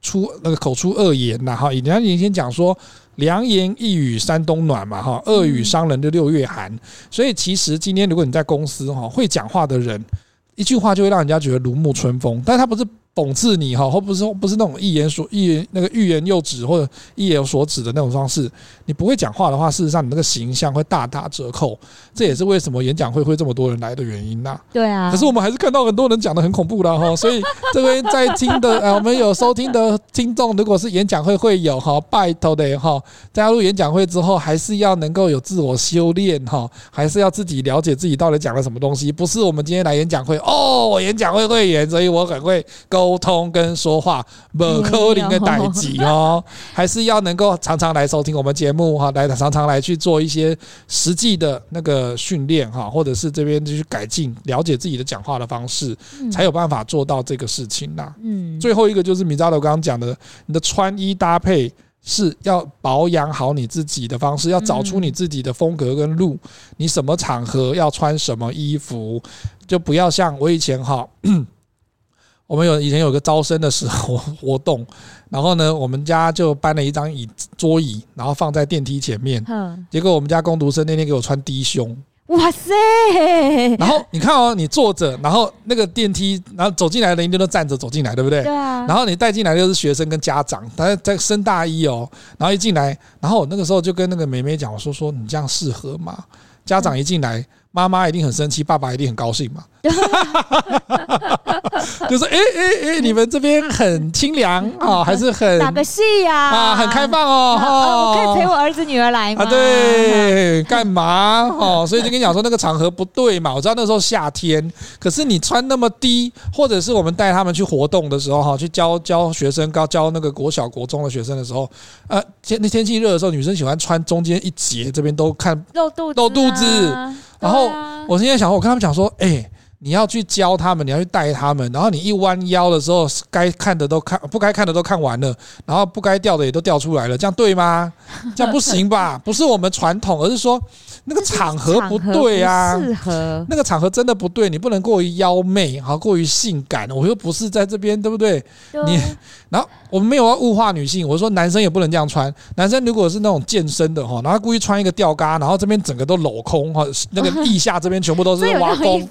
出那个口出恶言呐，哈，人家以前讲说。良言一语三冬暖嘛，哈，恶语伤人的六月寒。所以其实今天如果你在公司哈，会讲话的人，一句话就会让人家觉得如沐春风，但他不是。讽刺你哈，或不是不是那种一言所一言那个欲言又止或者欲言所指的那种方式。你不会讲话的话，事实上你那个形象会大打折扣。这也是为什么演讲会会这么多人来的原因呐。对啊。可是我们还是看到很多人讲的很恐怖的哈，所以 这位在听的呃，我们有收听的听众，如果是演讲会会有哈，拜托的哈，加入演讲会之后，还是要能够有自我修炼哈，还是要自己了解自己到底讲了什么东西。不是我们今天来演讲会哦，我演讲会会员，所以我很会沟通跟说话，不可能的代级哦，还是要能够常常来收听我们节目哈，来常常来去做一些实际的那个训练哈，或者是这边就去改进，了解自己的讲话的方式，才有办法做到这个事情呐。嗯，最后一个就是米扎罗刚刚讲的，你的穿衣搭配是要保养好你自己的方式，要找出你自己的风格跟路，你什么场合要穿什么衣服，就不要像我以前哈。我们有以前有个招生的时候 活动，然后呢，我们家就搬了一张椅桌椅，然后放在电梯前面。结果我们家工读生那天给我穿低胸。哇塞！然后你看哦，你坐着，然后那个电梯，然后走进来的人就都站着走进来，对不对？对啊。然后你带进来的就是学生跟家长，他在升大一哦。然后一进来，然后我那个时候就跟那个妹妹讲，我说说你这样适合吗？家长一进来。妈妈一定很生气，爸爸一定很高兴嘛。就是哎哎哎，你们这边很清凉啊，还是很打个戏呀啊，很开放哦。我可以陪我儿子女儿来吗？啊，对，干嘛哦？所以就跟你讲说那个场合不对嘛。我知道那时候夏天，可是你穿那么低，或者是我们带他们去活动的时候哈，去教教学生，教教那个国小国中的学生的时候，呃，天那天气热的时候，女生喜欢穿中间一截，这边都看露肚子，露肚子。然后我现在想，我跟他们讲说，哎，你要去教他们，你要去带他们，然后你一弯腰的时候，该看的都看，不该看的都看完了，然后不该掉的也都掉出来了，这样对吗？这样不行吧？不是我们传统，而是说。那个场合不对啊，适合那个场合真的不对，你不能过于妖媚，好过于性感。我又不是在这边，对不对？你然后我们没有要物化女性，我说男生也不能这样穿。男生如果是那种健身的哈，然后故意穿一个吊嘎，然后这边整个都镂空哈，那个 腋下这边全部都是挖空。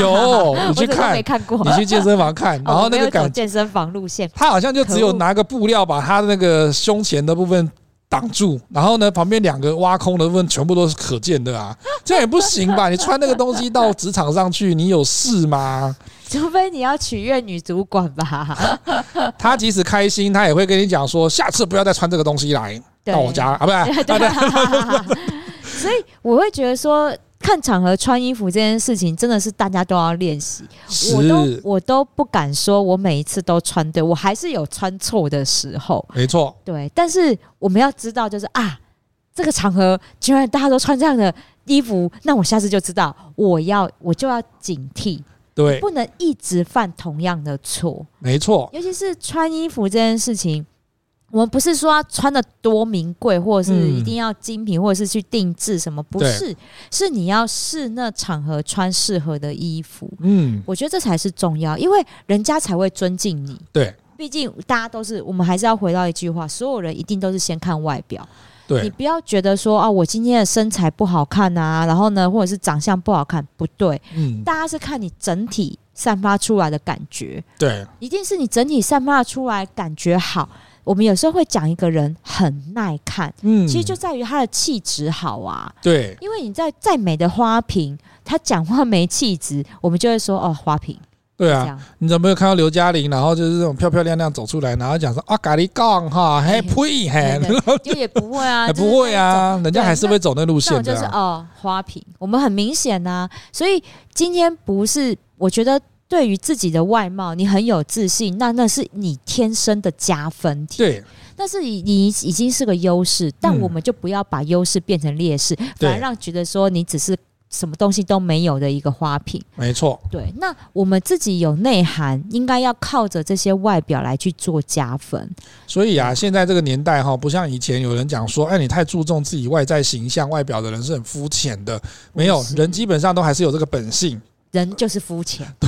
有，你去看，你去健身房看，然后那个感健身房路线，他好像就只有拿个布料把他的那个胸前的部分。挡住，然后呢，旁边两个挖空的部分全部都是可见的啊，这样也不行吧？你穿那个东西到职场上去，你有事吗？除非你要取悦女主管吧。他即使开心，他也会跟你讲说，下次不要再穿这个东西来到我家啊，不是？对对。所以我会觉得说。看场合穿衣服这件事情，真的是大家都要练习。我都我都不敢说，我每一次都穿对，我还是有穿错的时候。没错，对。但是我们要知道，就是啊，这个场合居然大家都穿这样的衣服，那我下次就知道，我要我就要警惕，对，不能一直犯同样的错。没错，尤其是穿衣服这件事情。我们不是说要穿的多名贵，或者是一定要精品，或者是去定制什么，不是，是你要试那场合穿适合的衣服。嗯，我觉得这才是重要，因为人家才会尊敬你。对，毕竟大家都是，我们还是要回到一句话：所有人一定都是先看外表。对，你不要觉得说啊，我今天的身材不好看啊，然后呢，或者是长相不好看，不对。嗯，大家是看你整体散发出来的感觉。对，一定是你整体散发出来感觉好。我们有时候会讲一个人很耐看，嗯，其实就在于他的气质好啊。对，因为你在再美的花瓶，他讲话没气质，我们就会说哦，花瓶。对啊，你有没有看到刘嘉玲？然后就是这种漂漂亮亮走出来，然后讲说啊，咖喱杠哈，嘿呸，嘿就 也不会啊，不会啊，人家还是会走那路线的。就是哦，花瓶，我们很明显呐。所以今天不是，我觉得。对于自己的外貌，你很有自信，那那是你天生的加分题。对，但是你你已经是个优势，但我们就不要把优势变成劣势，反而让觉得说你只是什么东西都没有的一个花瓶。没错。对，那我们自己有内涵，应该要靠着这些外表来去做加分。所以啊，现在这个年代哈，不像以前有人讲说，哎，你太注重自己外在形象、外表的人是很肤浅的。没有，人基本上都还是有这个本性。人就是肤浅。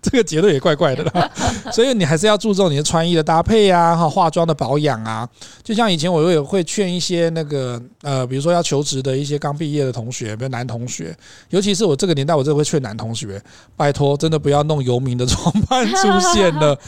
这个结论也怪怪的啦，所以你还是要注重你的穿衣的搭配啊，哈，化妆的保养啊。就像以前我也会劝一些那个呃，比如说要求职的一些刚毕业的同学，比如男同学，尤其是我这个年代，我真的会劝男同学，拜托，真的不要弄游民的装扮出现了。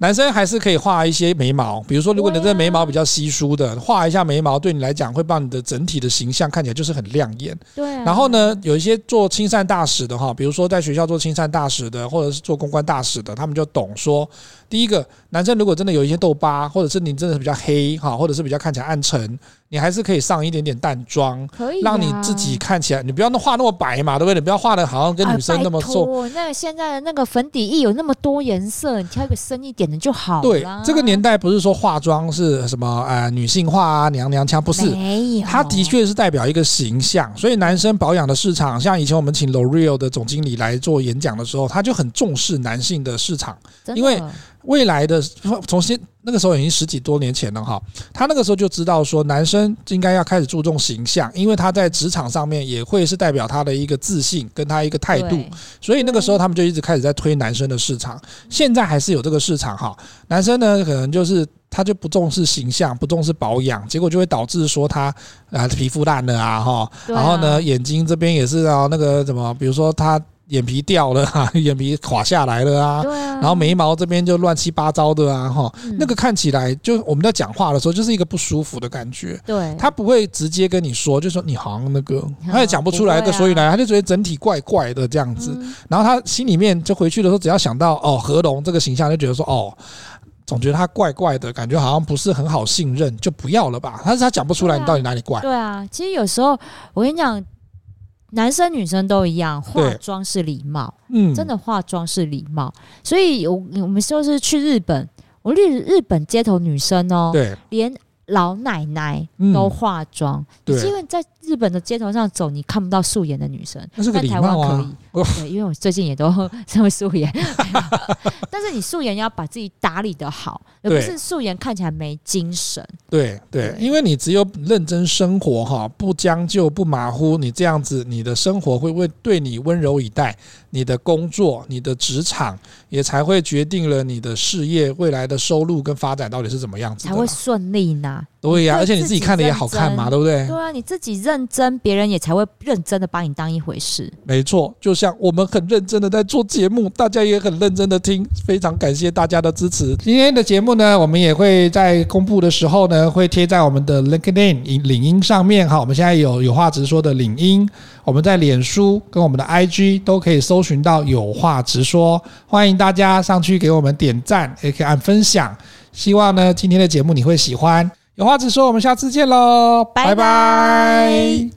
男生还是可以画一些眉毛，比如说，如果你这眉毛比较稀疏的，画一下眉毛，对你来讲会帮你的整体的形象看起来就是很亮眼。对。然后呢，有一些做亲善大使的哈，比如说在学校做亲善大使的，或者是做公关大使的，他们就懂说，第一个，男生如果真的有一些痘疤，或者是你真的是比较黑哈，或者是比较看起来暗沉。你还是可以上一点点淡妆，可以让你自己看起来，你不要那画那么白嘛，对不对？你不要画的好像跟女生那么瘦。那个现在的那个粉底液有那么多颜色，你挑一个深一点的就好了。对，这个年代不是说化妆是什么呃女性化啊、娘娘腔，不是。它的确是代表一个形象，所以男生保养的市场，像以前我们请 L'Oreal 的总经理来做演讲的时候，他就很重视男性的市场，因为。未来的从现那个时候已经十几多年前了哈，他那个时候就知道说男生应该要开始注重形象，因为他在职场上面也会是代表他的一个自信跟他一个态度，所以那个时候他们就一直开始在推男生的市场。现在还是有这个市场哈，男生呢可能就是他就不重视形象，不重视保养，结果就会导致说他啊皮肤烂了啊哈，然后呢眼睛这边也是啊那个什么，比如说他。眼皮掉了哈，眼皮垮下来了啊，然后眉毛这边就乱七八糟的啊，哈，那个看起来就我们在讲话的时候就是一个不舒服的感觉。对，他不会直接跟你说，就说你好像那个，他也讲不出来个所以然，他就觉得整体怪怪的这样子。然后他心里面就回去的时候，只要想到哦何龙这个形象，就觉得说哦，总觉得他怪怪的感觉，好像不是很好信任，就不要了吧。但是他讲不出来你到底哪里怪。对啊，其实有时候我跟你讲。男生女生都一样，化妆是礼貌，嗯，真的化妆是礼貌。所以，我我们就是去日本，我日日本街头女生哦，对，连老奶奶都化妆，嗯，对，因为在日本的街头上走，你看不到素颜的女生，那是个礼貌啊，在台湾可以。对，因为我最近也都 成为素颜，但是你素颜要把自己打理得好，而不是素颜看起来没精神。对对，因为你只有认真生活哈，不将就不马虎，你这样子，你的生活会不会对你温柔以待？你的工作、你的职场也才会决定了你的事业未来的收入跟发展到底是怎么样子，才会顺利呢？对呀，而且你自己看的也好看嘛，对不对？对啊，你自己认真，别人也才会认真的把你当一回事。没错，就像我们很认真的在做节目，大家也很认真的听，非常感谢大家的支持。今天的节目呢，我们也会在公布的时候呢，会贴在我们的 LinkedIn 领英上面哈。我们现在有有话直说的领英，我们在脸书跟我们的 IG 都可以搜寻到有话直说，欢迎大家上去给我们点赞，也可以按分享。希望呢，今天的节目你会喜欢。有话直说我们下次见喽拜拜。